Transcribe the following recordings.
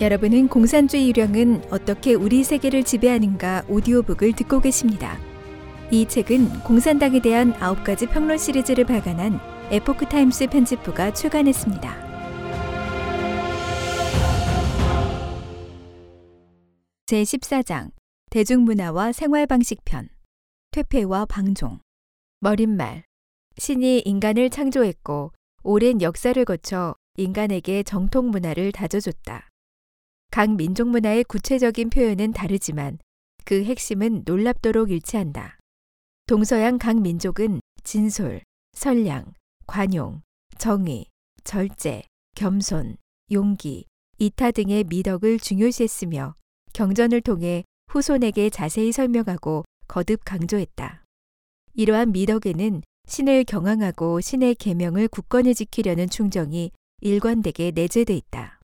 여러분은 공산주의 유령은 어떻게 우리 세계를 지배하는가 오디오북을 듣고 계십니다. 이 책은 공산당에 대한 9가지 평론 시리즈를 발간한 에포크 타임스 편집부가 출간했습니다. 제14장 대중문화와 생활방식편 퇴폐와 방종 머리말 신이 인간을 창조했고 오랜 역사를 거쳐 인간에게 정통 문화를 다져줬다. 각 민족 문화의 구체적인 표현은 다르지만 그 핵심은 놀랍도록 일치한다. 동서양 각 민족은 진솔, 선량, 관용, 정의, 절제, 겸손, 용기, 이타 등의 미덕을 중요시했으며 경전을 통해 후손에게 자세히 설명하고 거듭 강조했다. 이러한 미덕에는 신을 경항하고 신의 계명을 굳건히 지키려는 충정이 일관되게 내재돼 있다.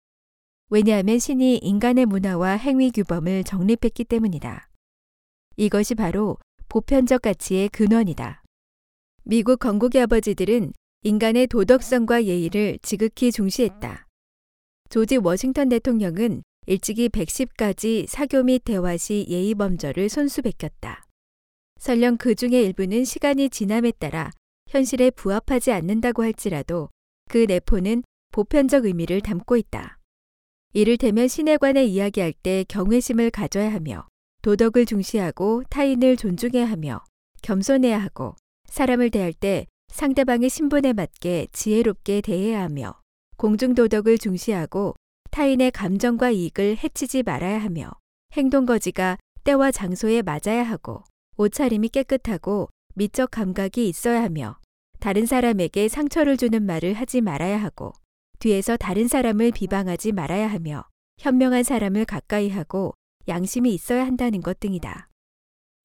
왜냐하면 신이 인간의 문화와 행위 규범을 정립했기 때문이다. 이것이 바로 보편적 가치의 근원이다. 미국 건국의 아버지들은 인간의 도덕성과 예의를 지극히 중시했다. 조지 워싱턴 대통령은 일찍이 110가지 사교 및 대화 시 예의 범절을 손수 베꼈다. 설령 그 중의 일부는 시간이 지남에 따라 현실에 부합하지 않는다고 할지라도 그 내포는 보편적 의미를 담고 있다. 이를테면 신에 관해 이야기할 때 경외심을 가져야 하며 도덕을 중시하고 타인을 존중해야 하며 겸손해야 하고 사람을 대할 때 상대방의 신분에 맞게 지혜롭게 대해야 하며 공중도덕을 중시하고 타인의 감정과 이익을 해치지 말아야 하며 행동거지가 때와 장소에 맞아야 하고 옷차림이 깨끗하고 미적 감각이 있어야 하며 다른 사람에게 상처를 주는 말을 하지 말아야 하고 뒤에서 다른 사람을 비방하지 말아야 하며 현명한 사람을 가까이 하고 양심이 있어야 한다는 것 등이다.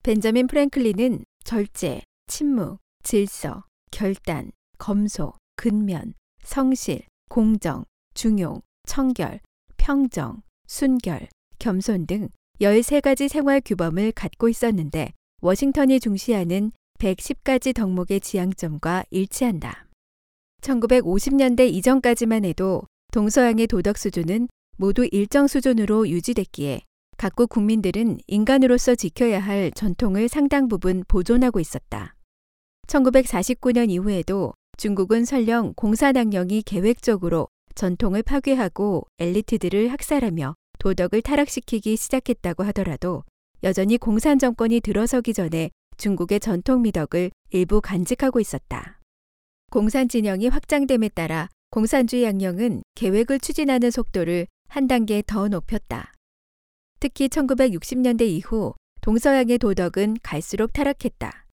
벤자민 프랭클린은 절제, 침묵, 질서, 결단, 검소, 근면, 성실, 공정, 중용, 청결, 평정, 순결, 겸손 등 13가지 생활 규범을 갖고 있었는데 워싱턴이 중시하는 110가지 덕목의 지향점과 일치한다. 1950년대 이전까지만 해도 동서양의 도덕 수준은 모두 일정 수준으로 유지됐기에 각국 국민들은 인간으로서 지켜야 할 전통을 상당 부분 보존하고 있었다. 1949년 이후에도 중국은 설령 공산당령이 계획적으로 전통을 파괴하고 엘리트들을 학살하며 도덕을 타락시키기 시작했다고 하더라도 여전히 공산 정권이 들어서기 전에 중국의 전통 미덕을 일부 간직하고 있었다. 공산 진영이 확장됨에 따라 공산주의 양령은 계획을 추진하는 속도를 한 단계 더 높였다. 특히 1960년대 이후 동서양의 도덕은 갈수록 타락했다.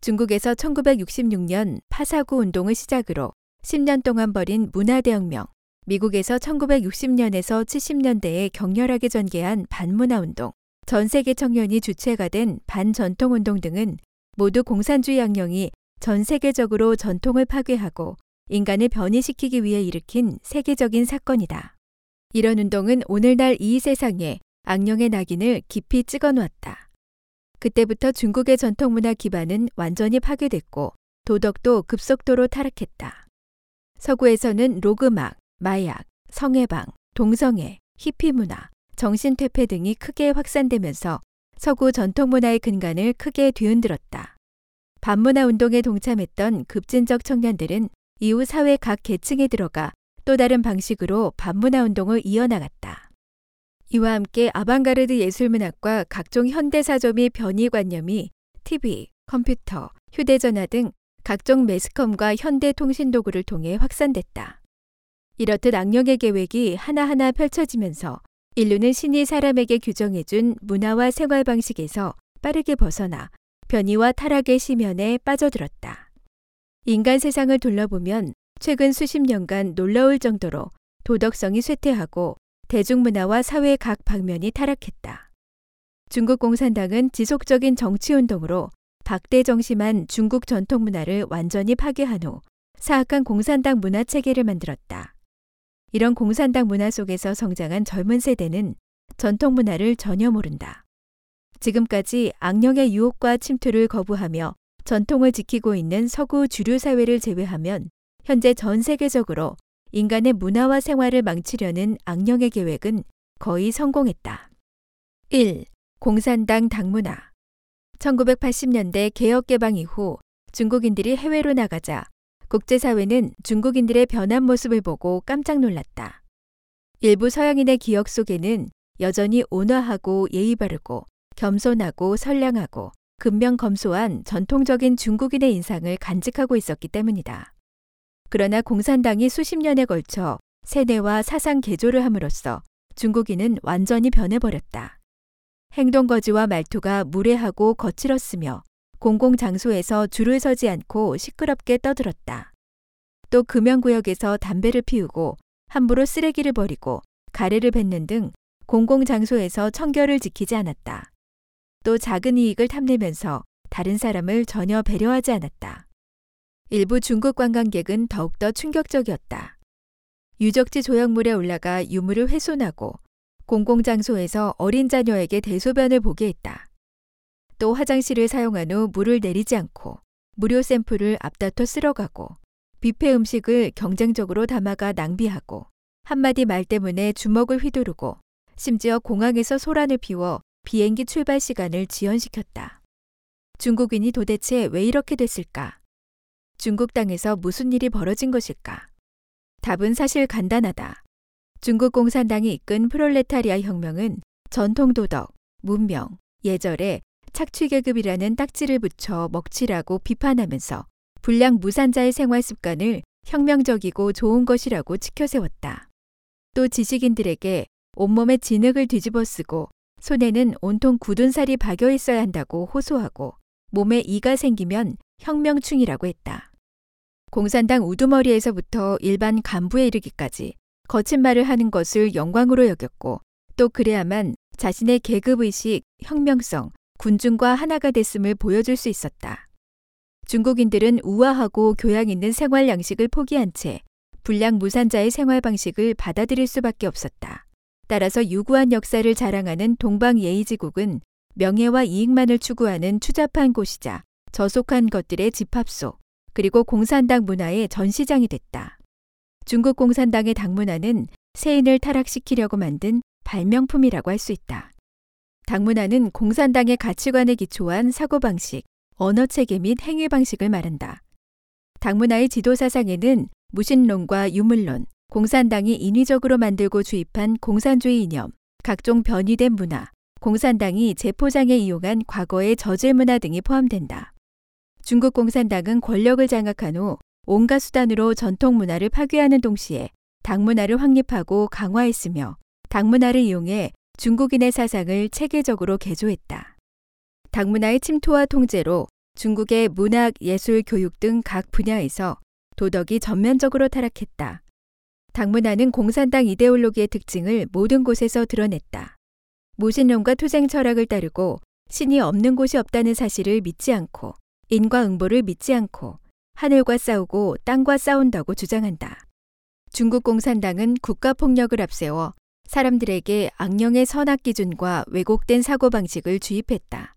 중국에서 1966년 파사구 운동을 시작으로 10년 동안 벌인 문화대혁명, 미국에서 1960년에서 70년대에 격렬하게 전개한 반문화 운동, 전 세계 청년이 주체가 된 반전통 운동 등은 모두 공산주의 양령이 전 세계적으로 전통을 파괴하고 인간을 변이시키기 위해 일으킨 세계적인 사건이다. 이런 운동은 오늘날 이 세상에 악령의 낙인을 깊이 찍어 놓았다. 그때부터 중국의 전통 문화 기반은 완전히 파괴됐고 도덕도 급속도로 타락했다. 서구에서는 로그막, 마약, 성해방, 동성애, 히피 문화, 정신퇴폐 등이 크게 확산되면서 서구 전통 문화의 근간을 크게 뒤흔들었다. 반문화 운동에 동참했던 급진적 청년들은 이후 사회 각 계층에 들어가 또 다른 방식으로 반문화 운동을 이어나갔다. 이와 함께 아방가르드 예술문학과 각종 현대사조 및 변이관념이 TV, 컴퓨터, 휴대전화 등 각종 매스컴과 현대통신도구를 통해 확산됐다. 이렇듯 악령의 계획이 하나하나 펼쳐지면서 인류는 신이 사람에게 규정해준 문화와 생활 방식에서 빠르게 벗어나 변이와 타락의 심연에 빠져들었다. 인간 세상을 둘러보면 최근 수십 년간 놀라울 정도로 도덕성이 쇠퇴하고 대중문화와 사회 각 방면이 타락했다. 중국 공산당은 지속적인 정치운동으로 박대 정심한 중국 전통문화를 완전히 파괴한 후 사악한 공산당 문화 체계를 만들었다. 이런 공산당 문화 속에서 성장한 젊은 세대는 전통 문화를 전혀 모른다. 지금까지 악령의 유혹과 침투를 거부하며 전통을 지키고 있는 서구 주류 사회를 제외하면 현재 전 세계적으로 인간의 문화와 생활을 망치려는 악령의 계획은 거의 성공했다. 1. 공산당 당문화 1980년대 개혁 개방 이후 중국인들이 해외로 나가자 국제사회는 중국인들의 변한 모습을 보고 깜짝 놀랐다. 일부 서양인의 기억 속에는 여전히 온화하고 예의 바르고 겸손하고 선량하고 근명검소한 전통적인 중국인의 인상을 간직하고 있었기 때문이다. 그러나 공산당이 수십 년에 걸쳐 세뇌와 사상 개조를 함으로써 중국인은 완전히 변해버렸다. 행동거지와 말투가 무례하고 거칠었으며 공공장소에서 줄을 서지 않고 시끄럽게 떠들었다. 또 금연구역에서 담배를 피우고 함부로 쓰레기를 버리고 가래를 뱉는 등 공공장소에서 청결을 지키지 않았다. 또 작은 이익을 탐내면서 다른 사람을 전혀 배려하지 않았다. 일부 중국 관광객은 더욱더 충격적이었다. 유적지 조형물에 올라가 유물을 훼손하고 공공장소에서 어린 자녀에게 대소변을 보게 했다. 또 화장실을 사용한 후 물을 내리지 않고 무료 샘플을 앞다퉈 쓸어가고 뷔페 음식을 경쟁적으로 담아가 낭비하고 한마디 말 때문에 주먹을 휘두르고 심지어 공항에서 소란을 피워 비행기 출발 시간을 지연시켰다. 중국인이 도대체 왜 이렇게 됐을까? 중국 땅에서 무슨 일이 벌어진 것일까? 답은 사실 간단하다. 중국 공산당이 이끈 프롤레타리아 혁명은 전통 도덕, 문명, 예절에 착취계급이라는 딱지를 붙여 먹칠하고 비판하면서 불량 무산자의 생활 습관을 혁명적이고 좋은 것이라고 치켜세웠다. 또 지식인들에게 온몸에 진흙을 뒤집어 쓰고 손에는 온통 굳은 살이 박여 있어야 한다고 호소하고 몸에 이가 생기면 혁명충이라고 했다. 공산당 우두머리에서부터 일반 간부에 이르기까지 거친 말을 하는 것을 영광으로 여겼고 또 그래야만 자신의 계급의식, 혁명성, 군중과 하나가 됐음을 보여줄 수 있었다. 중국인들은 우아하고 교양 있는 생활 양식을 포기한 채 불량 무산자의 생활 방식을 받아들일 수밖에 없었다. 따라서 유구한 역사를 자랑하는 동방예의지국은 명예와 이익만을 추구하는 추잡한 곳이자 저속한 것들의 집합소, 그리고 공산당 문화의 전시장이 됐다. 중국 공산당의 당문화는 세인을 타락시키려고 만든 발명품이라고 할 수 있다. 당문화는 공산당의 가치관에 기초한 사고방식, 언어체계 및 행위방식을 말한다. 당문화의 지도사상에는 무신론과 유물론, 공산당이 인위적으로 만들고 주입한 공산주의 이념, 각종 변이된 문화, 공산당이 재포장에 이용한 과거의 저질 문화 등이 포함된다. 중국 공산당은 권력을 장악한 후 온갖 수단으로 전통 문화를 파괴하는 동시에 당 문화를 확립하고 강화했으며 당 문화를 이용해 중국인의 사상을 체계적으로 개조했다. 당 문화의 침투와 통제로 중국의 문학, 예술, 교육 등 각 분야에서 도덕이 전면적으로 타락했다. 당문화는 공산당 이데올로기의 특징을 모든 곳에서 드러냈다. 무신론과 투쟁 철학을 따르고 신이 없는 곳이 없다는 사실을 믿지 않고 인과 응보를 믿지 않고 하늘과 싸우고 땅과 싸운다고 주장한다. 중국 공산당은 국가 폭력을 앞세워 사람들에게 악령의 선악 기준과 왜곡된 사고방식을 주입했다.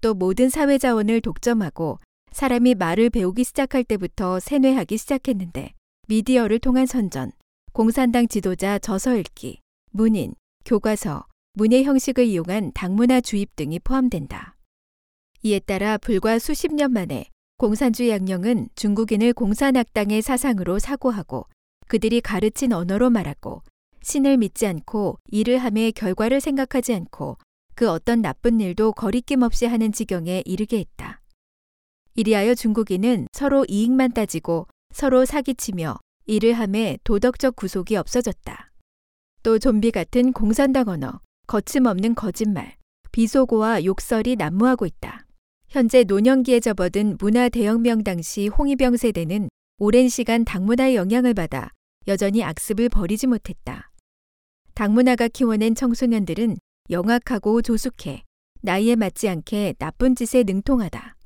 또 모든 사회 자원을 독점하고 사람이 말을 배우기 시작할 때부터 세뇌하기 시작했는데 미디어를 통한 선전, 공산당 지도자 저서 읽기, 문인, 교과서, 문예 형식을 이용한 당문화 주입 등이 포함된다. 이에 따라 불과 수십 년 만에 공산주의 양령은 중국인을 공산악당의 사상으로 사고하고 그들이 가르친 언어로 말하고 신을 믿지 않고 일을 함에 결과를 생각하지 않고 그 어떤 나쁜 일도 거리낌 없이 하는 지경에 이르게 했다. 이리하여 중국인은 서로 이익만 따지고 서로 사기치며 일을 함에 도덕적 구속이 없어졌다. 또 좀비 같은 공산당 언어, 거침없는 거짓말, 비속어와 욕설이 난무하고 있다. 현재 노년기에 접어든 문화 대혁명 당시 홍위병 세대는 오랜 시간 당문화의 영향을 받아 여전히 악습을 버리지 못했다. 당문화가 키워낸 청소년들은 영악하고 조숙해 나이에 맞지 않게 나쁜 짓에 능통하다.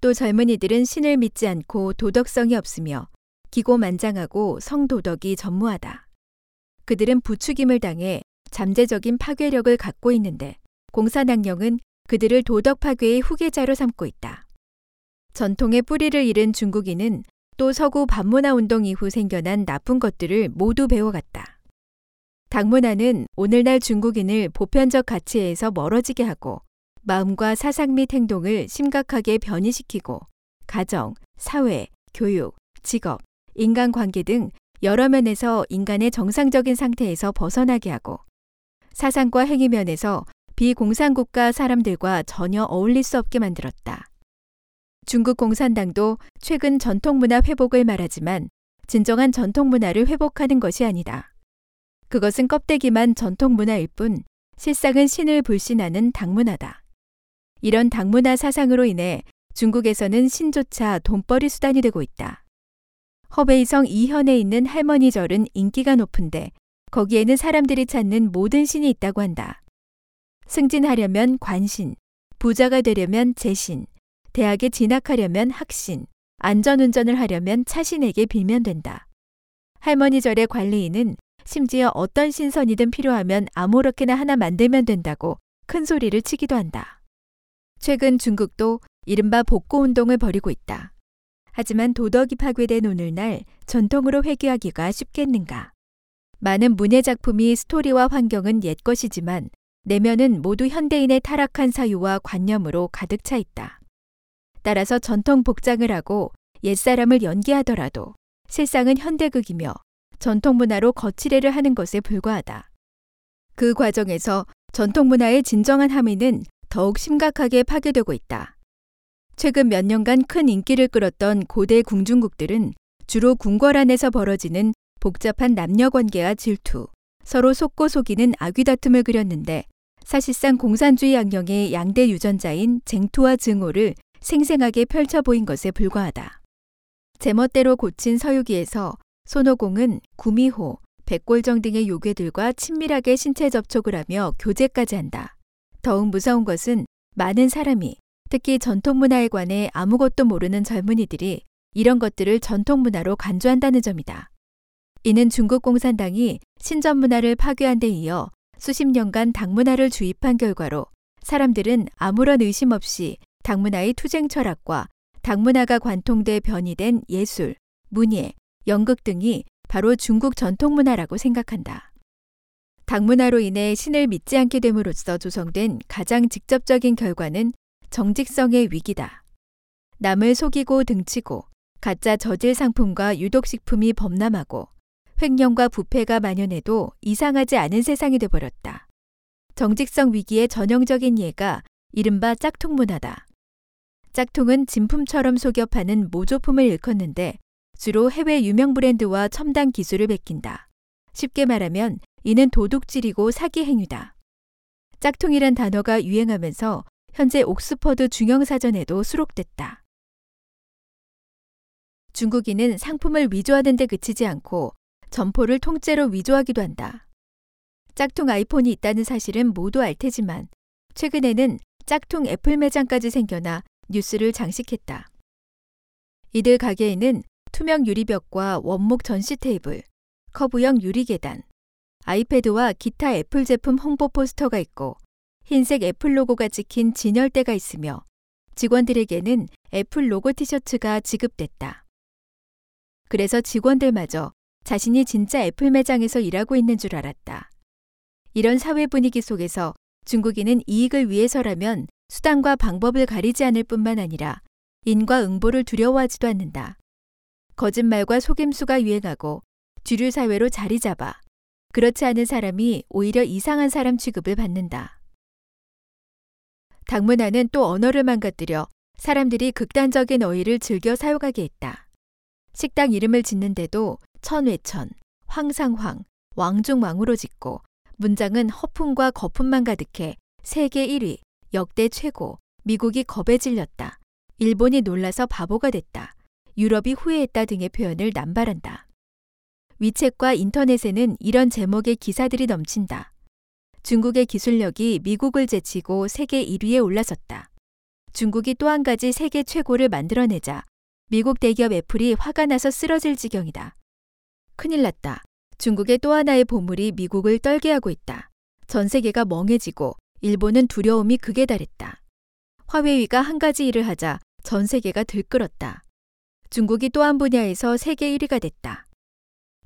또 젊은이들은 신을 믿지 않고 도덕성이 없으며 기고만장하고 성도덕이 전무하다. 그들은 부추김을 당해 잠재적인 파괴력을 갖고 있는데 공산당령은 그들을 도덕 파괴의 후계자로 삼고 있다. 전통의 뿌리를 잃은 중국인은 중국도 서구 반문화 운동 이후 생겨난 나쁜 것들을 모두 배워갔다. 당문화는 오늘날 중국인을 보편적 가치에서 멀어지게 하고 마음과 사상 및 행동을 심각하게 변이시키고 가정, 사회, 교육, 직업, 인간관계 등 여러 면에서 인간의 정상적인 상태에서 벗어나게 하고 사상과 행위 면에서 비공산국가 사람들과 전혀 어울릴 수 없게 만들었다. 중국 공산당도 최근 전통문화 회복을 말하지만 진정한 전통문화를 회복하는 것이 아니다. 그것은 껍데기만 전통문화일 뿐 실상은 신을 불신하는 당문화다. 이런 당문화 사상으로 인해 중국에서는 신조차 돈벌이 수단이 되고 있다. 허베이성 이현에 있는 할머니 절은 인기가 높은데 거기에는 사람들이 찾는 모든 신이 있다고 한다. 승진하려면 관신, 부자가 되려면 재신, 대학에 진학하려면 학신, 안전운전을 하려면 차신에게 빌면 된다. 할머니 절의 관리인은 심지어 어떤 신선이든 필요하면 아무렇게나 하나 만들면 된다고 큰 소리를 치기도 한다. 최근 중국도 이른바 복고 운동을 벌이고 있다. 하지만 도덕이 파괴된 오늘날 전통으로 회귀하기가 쉽겠는가? 많은 문예 작품이 스토리와 환경은 옛 것이지만 내면은 모두 현대인의 타락한 사유와 관념으로 가득 차 있다. 따라서 전통 복장을 하고 옛사람을 연기하더라도 실상은 현대극이며 전통 문화로 거치례를 하는 것에 불과하다. 그 과정에서 전통 문화의 진정한 함의는 더욱 심각하게 파괴되고 있다. 최근 몇 년간 큰 인기를 끌었던 고대 궁중국들은 주로 궁궐 안에서 벌어지는 복잡한 남녀 관계와 질투, 서로 속고 속이는 아귀 다툼을 그렸는데 사실상 공산주의 양령의 양대 유전자인 쟁투와 증오를 생생하게 펼쳐 보인 것에 불과하다. 제멋대로 고친 서유기에서 손오공은 구미호, 백골정 등의 요괴들과 친밀하게 신체 접촉을 하며 교제까지 한다. 더욱 무서운 것은 많은 사람이 특히 전통 문화에 관해 아무것도 모르는 젊은이들이 이런 것들을 전통 문화로 간주한다는 점이다. 이는 중국 공산당이 신전 문화를 파괴한 데 이어 수십 년간 당문화를 주입한 결과로 사람들은 아무런 의심 없이 당문화의 투쟁 철학과 당문화가 관통돼 변이된 예술, 문예, 연극 등이 바로 중국 전통 문화라고 생각한다. 당문화로 인해 신을 믿지 않게 됨으로써 조성된 가장 직접적인 결과는 정직성의 위기다. 남을 속이고 등치고 가짜 저질 상품과 유독식품이 범람하고 횡령과 부패가 만연해도 이상하지 않은 세상이 돼버렸다. 정직성 위기의 전형적인 예가 이른바 짝퉁 문화다. 짝퉁은 진품처럼 속여 파는 모조품을 일컫는데 주로 해외 유명 브랜드와 첨단 기술을 베낀다. 쉽게 말하면 이는 도둑질이고 사기 행위다. 짝퉁이란 단어가 유행하면서 현재 옥스퍼드 중영사전에도 수록됐다. 중국인은 상품을 위조하는 데 그치지 않고 점포를 통째로 위조하기도 한다. 짝퉁 아이폰이 있다는 사실은 모두 알 테지만 최근에는 짝퉁 애플 매장까지 생겨나 뉴스를 장식했다. 이들 가게에는 투명 유리벽과 원목 전시 테이블, 커브형 유리 계단, 아이패드와 기타 애플 제품 홍보 포스터가 있고 흰색 애플 로고가 찍힌 진열대가 있으며 직원들에게는 애플 로고 티셔츠가 지급됐다. 그래서 직원들마저 자신이 진짜 애플 매장에서 일하고 있는 줄 알았다. 이런 사회 분위기 속에서 중국인은 이익을 위해서라면 수단과 방법을 가리지 않을 뿐만 아니라 인과 응보를 두려워하지도 않는다. 거짓말과 속임수가 유행하고 주류 사회로 자리 잡아 그렇지 않은 사람이 오히려 이상한 사람 취급을 받는다. 당문화는 또 언어를 망가뜨려 사람들이 극단적인 어휘를 즐겨 사용하게 했다. 식당 이름을 짓는데도 천외천, 황상황, 왕중왕으로 짓고 문장은 허풍과 거품만 가득해 세계 1위, 역대 최고, 미국이 겁에 질렸다. 일본이 놀라서 바보가 됐다. 유럽이 후회했다 등의 표현을 남발한다. 위챗과 인터넷에는 이런 제목의 기사들이 넘친다. 중국의 기술력이 미국을 제치고 세계 1위에 올라섰다. 중국이 또 한 가지 세계 최고를 만들어내자 미국 대기업 애플이 화가 나서 쓰러질 지경이다. 큰일 났다. 중국의 또 하나의 보물이 미국을 떨게 하고 있다. 전 세계가 멍해지고 일본은 두려움이 극에 달했다. 화웨이가 한 가지 일을 하자 전 세계가 들끓었다. 중국이 또 한 분야에서 세계 1위가 됐다.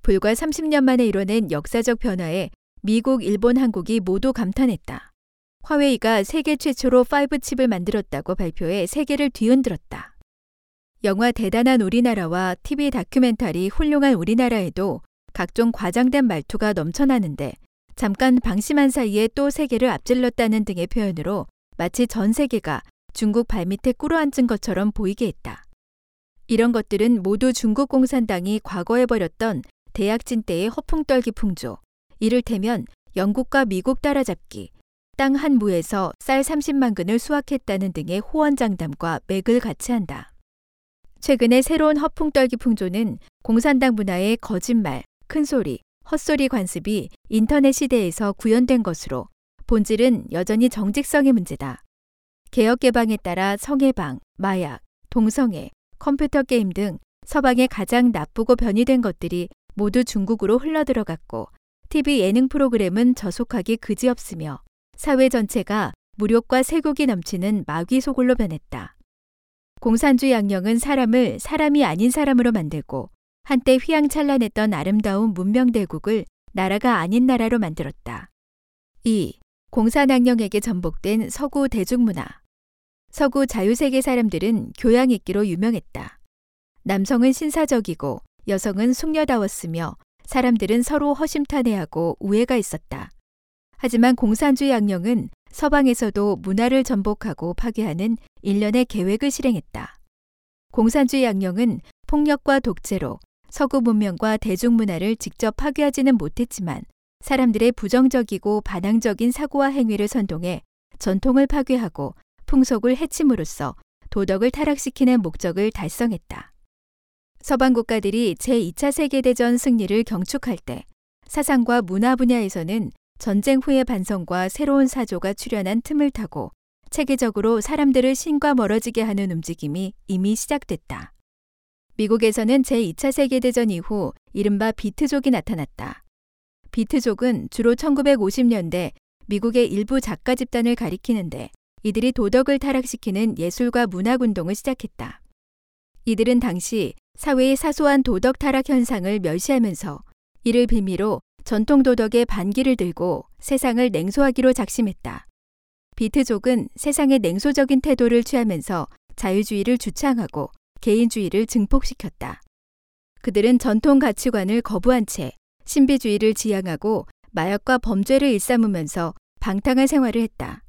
불과 30년 만에 이뤄낸 역사적 변화에 미국, 일본, 한국이 모두 감탄했다. 화웨이가 세계 최초로 5칩을 만들었다고 발표해 세계를 뒤흔들었다. 영화 대단한 우리나라와 TV 다큐멘터리 훌륭한 우리나라에도 각종 과장된 말투가 넘쳐나는데 잠깐 방심한 사이에 또 세계를 앞질렀다는 등의 표현으로 마치 전 세계가 중국 발밑에 꿇어앉은 것처럼 보이게 했다. 이런 것들은 모두 중국 공산당이 과거에 벌였던 대약진 때의 허풍떨기 풍조, 이를테면 영국과 미국 따라잡기, 땅 한 무에서 쌀 30만 근을 수확했다는 등의 호언장담과 맥을 같이 한다. 최근에 새로운 허풍떨기 풍조는 공산당 문화의 거짓말, 큰소리, 헛소리 관습이 인터넷 시대에서 구현된 것으로 본질은 여전히 정직성의 문제다. 개혁 개방에 따라 성해방, 마약, 동성애, 컴퓨터 게임 등 서방의 가장 나쁘고 변이된 것들이 모두 중국으로 흘러들어갔고 TV 예능 프로그램은 저속하기 그지없으며 사회 전체가 무력과 세국이 넘치는 마귀 소굴로 변했다. 공산주의 양령은 사람을 사람이 아닌 사람으로 만들고 한때 휘황찬란했던 아름다운 문명대국을 나라가 아닌 나라로 만들었다. 2. 공산양령에게 전복된 서구 대중문화. 서구 자유세계 사람들은 교양 있기로 유명했다. 남성은 신사적이고 여성은 숙녀다웠으며 사람들은 서로 허심탄회하고 우애가 있었다. 하지만 공산주의 양령은 서방에서도 문화를 전복하고 파괴하는 일련의 계획을 실행했다. 공산주의 양령은 폭력과 독재로 서구 문명과 대중문화를 직접 파괴하지는 못했지만 사람들의 부정적이고 반항적인 사고와 행위를 선동해 전통을 파괴하고 풍속을 해침으로써 도덕을 타락시키는 목적을 달성했다. 서방 국가들이 제2차 세계대전 승리를 경축할 때 사상과 문화 분야에서는 전쟁 후의 반성과 새로운 사조가 출현한 틈을 타고 체계적으로 사람들을 신과 멀어지게 하는 움직임이 이미 시작됐다. 미국에서는 제2차 세계대전 이후 이른바 비트족이 나타났다. 비트족은 주로 1950년대 미국의 일부 작가 집단을 가리키는데 이들이 도덕을 타락시키는 예술과 문학 운동을 시작했다. 이들은 당시 사회의 사소한 도덕 타락 현상을 멸시하면서 이를 빌미로 전통 도덕의 반기를 들고 세상을 냉소하기로 작심했다. 비트족은 세상의 냉소적인 태도를 취하면서 자유주의를 주창하고 개인주의를 증폭시켰다. 그들은 전통 가치관을 거부한 채 신비주의를 지향하고 마약과 범죄를 일삼으면서 방탕한 생활을 했다.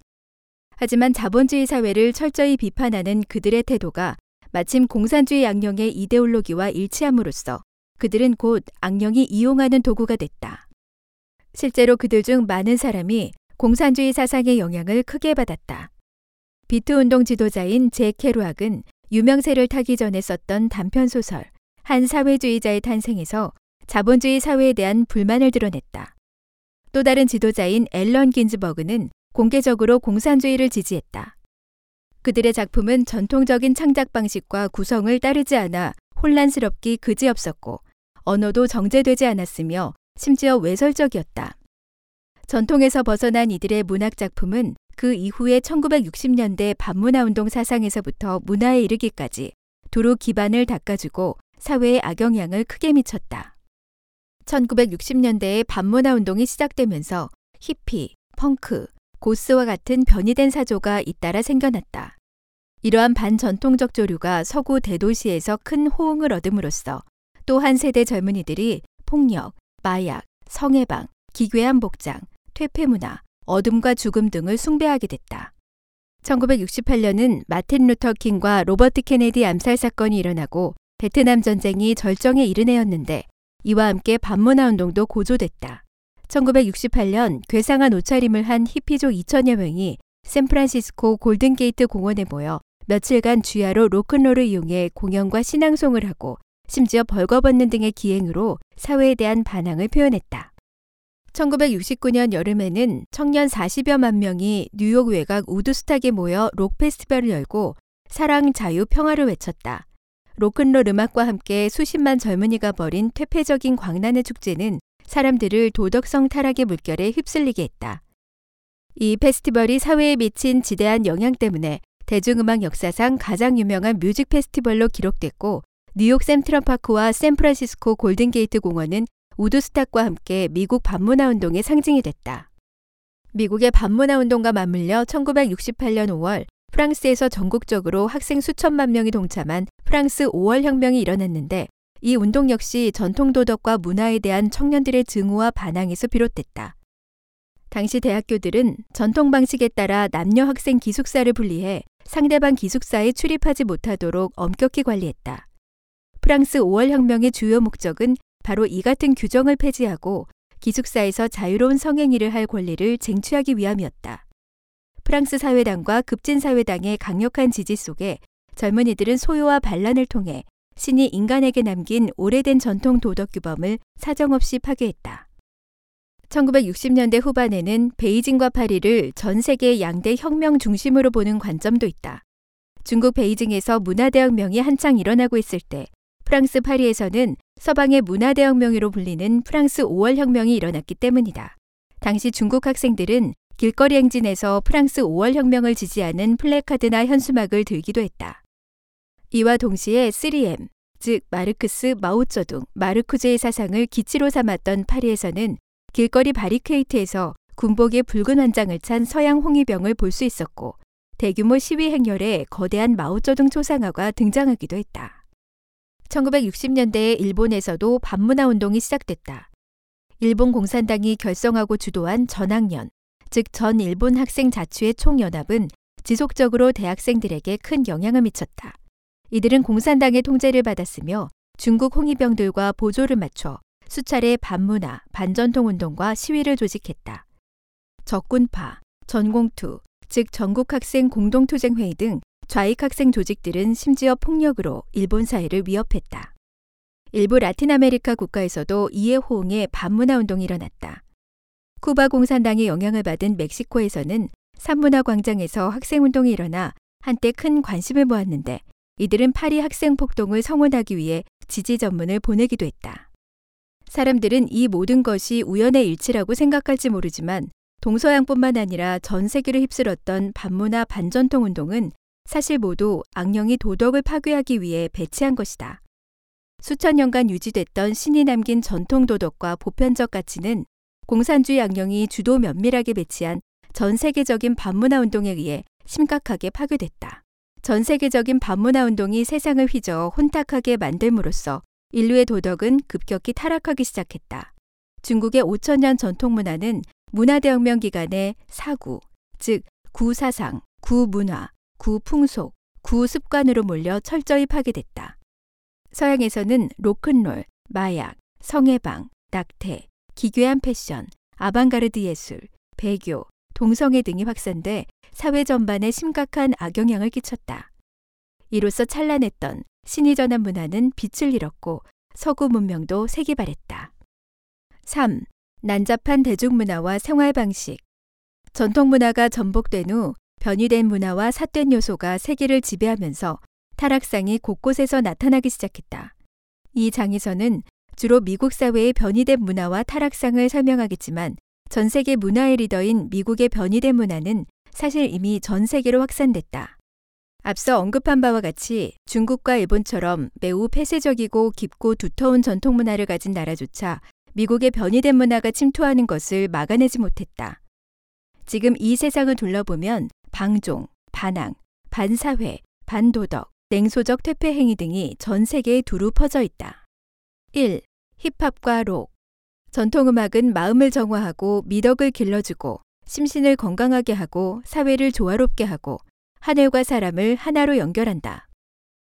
하지만 자본주의 사회를 철저히 비판하는 그들의 태도가 마침 공산주의 양령의 이데올로기와 일치함으로써 그들은 곧 악령이 이용하는 도구가 됐다. 실제로 그들 중 많은 사람이 공산주의 사상의 영향을 크게 받았다. 비트 운동 지도자인 제 케루악은 유명세를 타기 전에 썼던 단편 소설 한 사회주의자의 탄생에서 자본주의 사회에 대한 불만을 드러냈다. 또 다른 지도자인 앨런 긴즈버그는 공개적으로 공산주의를 지지했다. 그들의 작품은 전통적인 창작 방식과 구성을 따르지 않아 혼란스럽기 그지없었고 언어도 정제되지 않았으며 심지어 외설적이었다. 전통에서 벗어난 이들의 문학 작품은 그 이후의 1960년대 반문화 운동 사상에서부터 문화에 이르기까지 두루 기반을 닦아주고 사회에 악영향을 크게 미쳤다. 1960년대에 반문화 운동이 시작되면서 히피, 펑크, 고스와 같은 변이된 사조가 잇따라 생겨났다. 이러한 반전통적 조류가 서구 대도시에서 큰 호응을 얻음으로써 또 한 세대 젊은이들이 폭력, 마약, 성해방, 기괴한 복장, 퇴폐 문화, 어둠과 죽음 등을 숭배하게 됐다. 1968년은 마틴 루터 킹과 로버트 케네디 암살 사건이 일어나고 베트남 전쟁이 절정에 이른 해였는데 이와 함께 반문화 운동도 고조됐다. 1968년 괴상한 옷차림을 한 히피족 2천여 명이 샌프란시스코 골든게이트 공원에 모여 며칠간 주야로 로큰롤을 이용해 공연과 신앙송을 하고 심지어 벌거벗는 등의 기행으로 사회에 대한 반항을 표현했다. 1969년 여름에는 청년 40여만 명이 뉴욕 외곽 우드스탁에 모여 록 페스티벌을 열고 사랑, 자유, 평화를 외쳤다. 로큰롤 음악과 함께 수십만 젊은이가 벌인 퇴폐적인 광란의 축제는 사람들을 도덕성 타락의 물결에 휩쓸리게 했다. 이 페스티벌이 사회에 미친 지대한 영향 때문에 대중음악 역사상 가장 유명한 뮤직 페스티벌로 기록됐고 뉴욕 센트럴파크와 샌프란시스코 골든게이트 공원은 우드스탁과 함께 미국 반문화 운동의 상징이 됐다. 미국의 반문화 운동과 맞물려 1968년 5월 프랑스에서 전국적으로 학생 수천만 명이 동참한 프랑스 5월 혁명이 일어났는데 이 운동 역시 전통 도덕과 문화에 대한 청년들의 증오와 반항에서 비롯됐다. 당시 대학교들은 전통 방식에 따라 남녀 학생 기숙사를 분리해 상대방 기숙사에 출입하지 못하도록 엄격히 관리했다. 프랑스 5월 혁명의 주요 목적은 바로 이 같은 규정을 폐지하고 기숙사에서 자유로운 성행위를 할 권리를 쟁취하기 위함이었다. 프랑스 사회당과 급진 사회당의 강력한 지지 속에 젊은이들은 소요와 반란을 통해 신이 인간에게 남긴 오래된 전통 도덕 규범을 사정없이 파괴했다. 1960년대 후반에는 베이징과 파리를 전 세계 양대 혁명 중심으로 보는 관점도 있다. 중국 베이징에서 문화대혁명이 한창 일어나고 있을 때 프랑스 파리에서는 서방의 문화대혁명으로 불리는 프랑스 5월 혁명이 일어났기 때문이다. 당시 중국 학생들은 길거리 행진에서 프랑스 5월 혁명을 지지하는 플래카드나 현수막을 들기도 했다. 이와 동시에 3M, 즉 마르크스, 마오쩌둥, 마르쿠제의 사상을 기치로 삼았던 파리에서는 길거리 바리케이트에서 군복의 붉은 환장을 찬 서양 홍위병을 볼 수 있었고 대규모 시위 행렬에 거대한 마오쩌둥 초상화가 등장하기도 했다. 1960년대에 일본에서도 반문화 운동이 시작됐다. 일본 공산당이 결성하고 주도한 전학년, 즉 전 일본 학생 자치회 총연합은 지속적으로 대학생들에게 큰 영향을 미쳤다. 이들은 공산당의 통제를 받았으며 중국 홍위병들과 보조를 맞춰 수차례 반문화, 반전통 운동과 시위를 조직했다. 적군파, 전공투, 즉 전국학생 공동투쟁회의 등 좌익학생 조직들은 심지어 폭력으로 일본 사회를 위협했다. 일부 라틴 아메리카 국가에서도 이에 호응해 반문화 운동이 일어났다. 쿠바 공산당의 영향을 받은 멕시코에서는 삼문화 광장에서 학생 운동이 일어나 한때 큰 관심을 모았는데 이들은 파리 학생 폭동을 성원하기 위해 지지 전문을 보내기도 했다. 사람들은 이 모든 것이 우연의 일치라고 생각할지 모르지만 동서양뿐만 아니라 전 세계를 휩쓸었던 반문화 반전통 운동은 사실 모두 악령이 도덕을 파괴하기 위해 배치한 것이다. 수천 년간 유지됐던 신이 남긴 전통 도덕과 보편적 가치는 공산주의 악령이 주도 면밀하게 배치한 전 세계적인 반문화 운동에 의해 심각하게 파괴됐다. 전 세계적인 반문화 운동이 세상을 휘저 혼탁하게 만들므로써 인류의 도덕은 급격히 타락하기 시작했다. 중국의 5천년 전통 문화는 문화대혁명 기간에 사구, 즉 구사상, 구문화, 구풍속, 구습관으로 몰려 철저히 파괴됐다. 서양에서는 로큰롤, 마약, 성해방, 낙태, 기괴한 패션, 아방가르드 예술, 배교, 동성애 등이 확산돼 사회 전반에 심각한 악영향을 끼쳤다. 이로써 찬란했던 신이 전한 문화는 빛을 잃었고 서구 문명도 세기발했다. 3. 난잡한 대중문화와 생활 방식. 전통 문화가 전복된 후 변이된 문화와 삿된 요소가 세계를 지배하면서 타락상이 곳곳에서 나타나기 시작했다. 이 장에서는 주로 미국 사회의 변이된 문화와 타락상을 설명하겠지만 전 세계 문화의 리더인 미국의 변이된 문화는 사실 이미 전 세계로 확산됐다. 앞서 언급한 바와 같이 중국과 일본처럼 매우 폐쇄적이고 깊고 두터운 전통 문화를 가진 나라조차 미국의 변이된 문화가 침투하는 것을 막아내지 못했다. 지금 이 세상을 둘러보면 방종, 반항, 반사회, 반도덕, 냉소적 퇴폐 행위 등이 전 세계에 두루 퍼져 있다. 1. 힙합과 록. 전통음악은 마음을 정화하고 미덕을 길러주고 심신을 건강하게 하고 사회를 조화롭게 하고 하늘과 사람을 하나로 연결한다.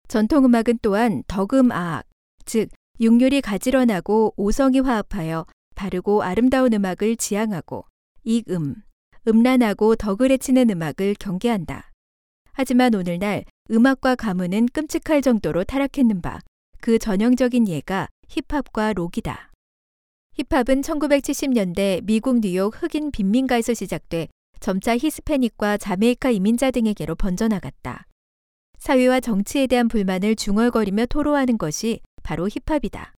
전통음악은 또한 덕음아악, 즉 육률이 가지런하고 오성이 화합하여 바르고 아름다운 음악을 지향하고 익음, 음란하고 덕을 해치는 음악을 경계한다. 하지만 오늘날 음악과 가문은 끔찍할 정도로 타락했는 바 그 전형적인 예가 힙합과 록이다. 힙합은 1970년대 미국 뉴욕 흑인 빈민가에서 시작돼 점차 히스패닉과 자메이카 이민자 등에게로 번져나갔다. 사회와 정치에 대한 불만을 중얼거리며 토로하는 것이 바로 힙합이다.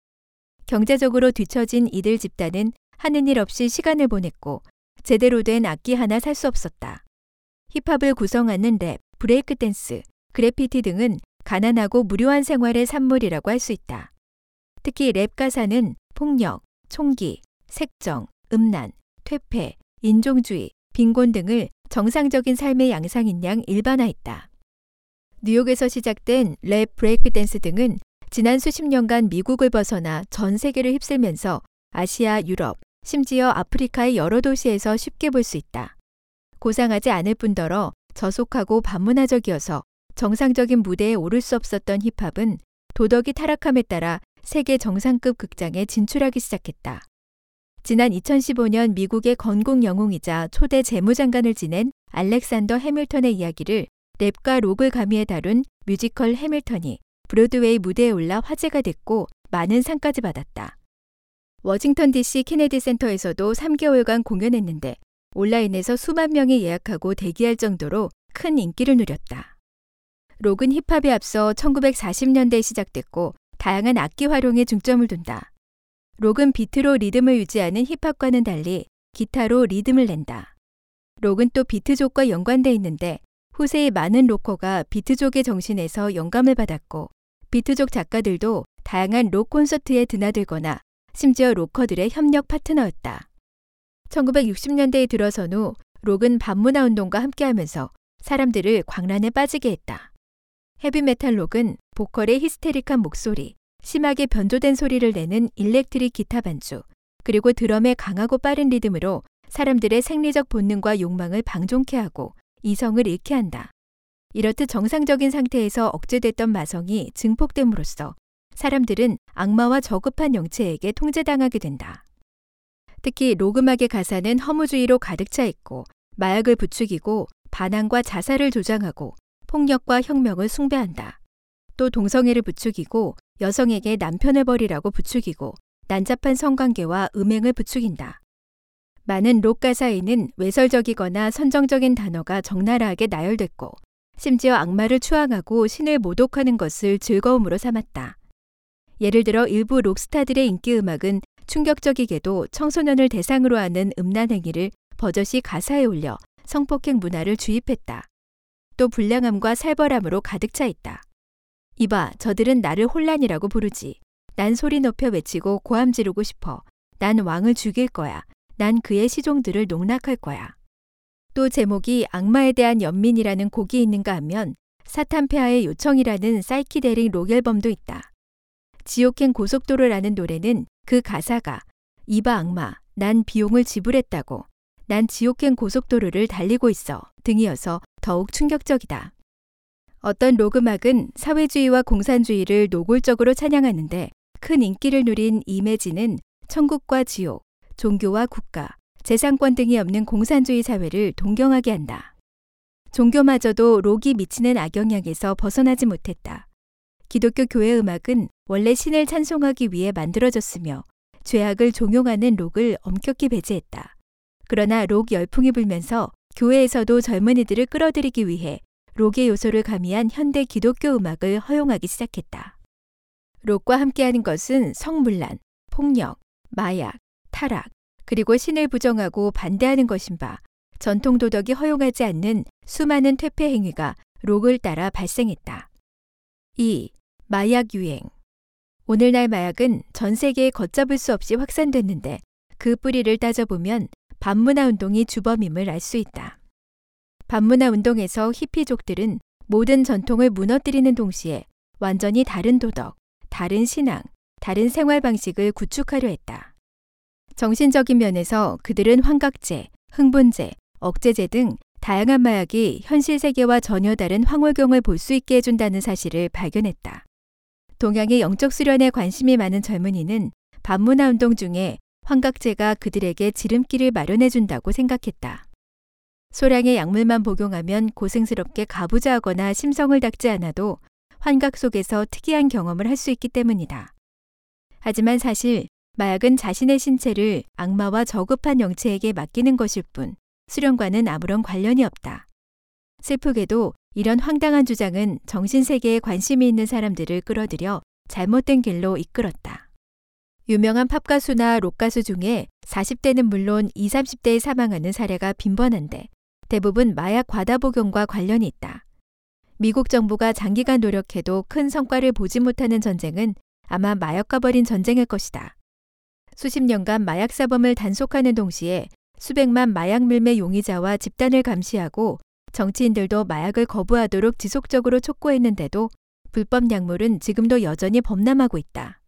경제적으로 뒤처진 이들 집단은 하는 일 없이 시간을 보냈고 제대로 된 악기 하나 살 수 없었다. 힙합을 구성하는 랩, 브레이크 댄스, 그래피티 등은 가난하고 무료한 생활의 산물이라고 할 수 있다. 특히 랩 가사는 폭력, 총기, 색정, 음란, 퇴폐, 인종주의, 빈곤 등을 정상적인 삶의 양상인 양 일반화했다. 뉴욕에서 시작된 랩 브레이크 댄스 등은 지난 수십 년간 미국을 벗어나 전 세계를 휩쓸면서 아시아, 유럽, 심지어 아프리카의 여러 도시에서 쉽게 볼 수 있다. 고상하지 않을 뿐더러 저속하고 반문화적이어서 정상적인 무대에 오를 수 없었던 힙합은 도덕이 타락함에 따라 세계 정상급 극장에 진출하기 시작했다. 지난 2015년 미국의 건국 영웅이자 초대 재무장관을 지낸 알렉산더 해밀턴의 이야기를 랩과 록을 가미해 다룬 뮤지컬 해밀턴이 브로드웨이 무대에 올라 화제가 됐고 많은 상까지 받았다. 워싱턴 DC 케네디 센터에서도 3개월간 공연했는데 온라인에서 수만 명이 예약하고 대기할 정도로 큰 인기를 누렸다. 록은 힙합에 앞서 1940년대에 시작됐고 다양한 악기 활용에 중점을 둔다. 록은 비트로 리듬을 유지하는 힙합과는 달리 기타로 리듬을 낸다. 록은 또 비트족과 연관돼 있는데 후세의 많은 로커가 비트족의 정신에서 영감을 받았고 비트족 작가들도 다양한 록 콘서트에 드나들거나 심지어 로커들의 협력 파트너였다. 1960년대에 들어선 후 록은 반문화 운동과 함께하면서 사람들을 광란에 빠지게 했다. 헤비메탈 록은 보컬의 히스테릭한 목소리, 심하게 변조된 소리를 내는 일렉트릭 기타 반주, 그리고 드럼의 강하고 빠른 리듬으로 사람들의 생리적 본능과 욕망을 방종케 하고 이성을 잃게 한다. 이렇듯 정상적인 상태에서 억제됐던 마성이 증폭됨으로써 사람들은 악마와 저급한 영체에게 통제당하게 된다. 특히 로그막의 가사는 허무주의로 가득 차 있고 마약을 부추기고 반항과 자살을 조장하고 폭력과 혁명을 숭배한다. 또 동성애를 부추기고 여성에게 남편을 버리라고 부추기고 난잡한 성관계와 음행을 부추긴다. 많은 록 가사에는 외설적이거나 선정적인 단어가 적나라하게 나열됐고 심지어 악마를 추앙하고 신을 모독하는 것을 즐거움으로 삼았다. 예를 들어 일부 록스타들의 인기 음악은 충격적이게도 청소년을 대상으로 하는 음란 행위를 버젓이 가사에 올려 성폭행 문화를 주입했다. 또 불량함과 살벌함으로 가득 차 있다. 이봐, 저들은 나를 혼란이라고 부르지. 난 소리 높여 외치고 고함 지르고 싶어. 난 왕을 죽일 거야. 난 그의 시종들을 농락할 거야. 또 제목이 악마에 대한 연민이라는 곡이 있는가 하면 사탄페아의 요청이라는 사이키데릭 록 앨범도 있다. 지옥행 고속도로라는 노래는 그 가사가 이봐 악마, 난 비용을 지불했다고. 난 지옥행 고속도로를 달리고 있어 등이어서 더욱 충격적이다. 어떤 로그막은 사회주의와 공산주의를 노골적으로 찬양하는데 큰 인기를 누린 이매진은 천국과 지옥, 종교와 국가, 재산권 등이 없는 공산주의 사회를 동경하게 한다. 종교마저도 록이 미치는 악영향에서 벗어나지 못했다. 기독교 교회 음악은 원래 신을 찬송하기 위해 만들어졌으며 죄악을 종용하는 록을 엄격히 배제했다. 그러나 록 열풍이 불면서 교회에서도 젊은이들을 끌어들이기 위해 록의 요소를 가미한 현대 기독교 음악을 허용하기 시작했다. 록과 함께하는 것은 성문란, 폭력, 마약, 타락, 그리고 신을 부정하고 반대하는 것인 바 전통 도덕이 허용하지 않는 수많은 퇴폐 행위가 록을 따라 발생했다. 2. 마약 유행. 오늘날 마약은 전 세계에 걷잡을 수 없이 확산됐는데 그 뿌리를 따져보면 반문화 운동이 주범임을 알 수 있다. 반문화 운동에서 히피족들은 모든 전통을 무너뜨리는 동시에 완전히 다른 도덕, 다른 신앙, 다른 생활 방식을 구축하려 했다. 정신적인 면에서 그들은 환각제, 흥분제, 억제제 등 다양한 마약이 현실 세계와 전혀 다른 황홀경을 볼 수 있게 해준다는 사실을 발견했다. 동양의 영적 수련에 관심이 많은 젊은이는 반문화 운동 중에 환각제가 그들에게 지름길을 마련해준다고 생각했다. 소량의 약물만 복용하면 고생스럽게 가부좌하거나 심성을 닦지 않아도 환각 속에서 특이한 경험을 할 수 있기 때문이다. 하지만 사실 마약은 자신의 신체를 악마와 저급한 영체에게 맡기는 것일 뿐 수련과는 아무런 관련이 없다. 슬프게도 이런 황당한 주장은 정신세계에 관심이 있는 사람들을 끌어들여 잘못된 길로 이끌었다. 유명한 팝가수나 록가수 중에 40대는 물론 20, 30대에 사망하는 사례가 빈번한데 대부분 마약 과다 복용과 관련이 있다. 미국 정부가 장기간 노력해도 큰 성과를 보지 못하는 전쟁은 아마 마약과 벌인 전쟁일 것이다. 수십 년간 마약 사범을 단속하는 동시에 수백만 마약 밀매 용의자와 집단을 감시하고 정치인들도 마약을 거부하도록 지속적으로 촉구했는데도 불법 약물은 지금도 여전히 범람하고 있다.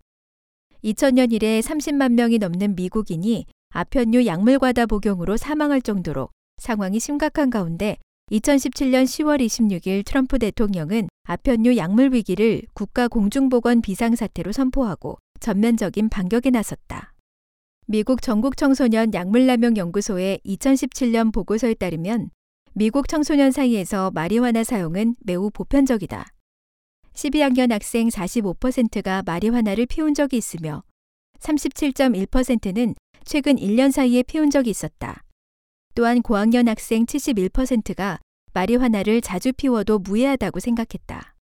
2000년 이래 30만 명이 넘는 미국인이 아편류 약물 과다 복용으로 사망할 정도로 상황이 심각한 가운데 2017년 10월 26일 트럼프 대통령은 아편류 약물 위기를 국가 공중보건 비상사태로 선포하고 전면적인 반격에 나섰다. 미국 전국 청소년 약물남용 연구소의 2017년 보고서에 따르면 미국 청소년 사이에서 마리화나 사용은 매우 보편적이다. 12학년 학생 45%가 마리화나를 피운 적이 있으며 37.1%는 최근 1년 사이에 피운 적이 있었다. 또한 고학년 학생 71%가 마리화나를 자주 피워도 무해하다고 생각했다.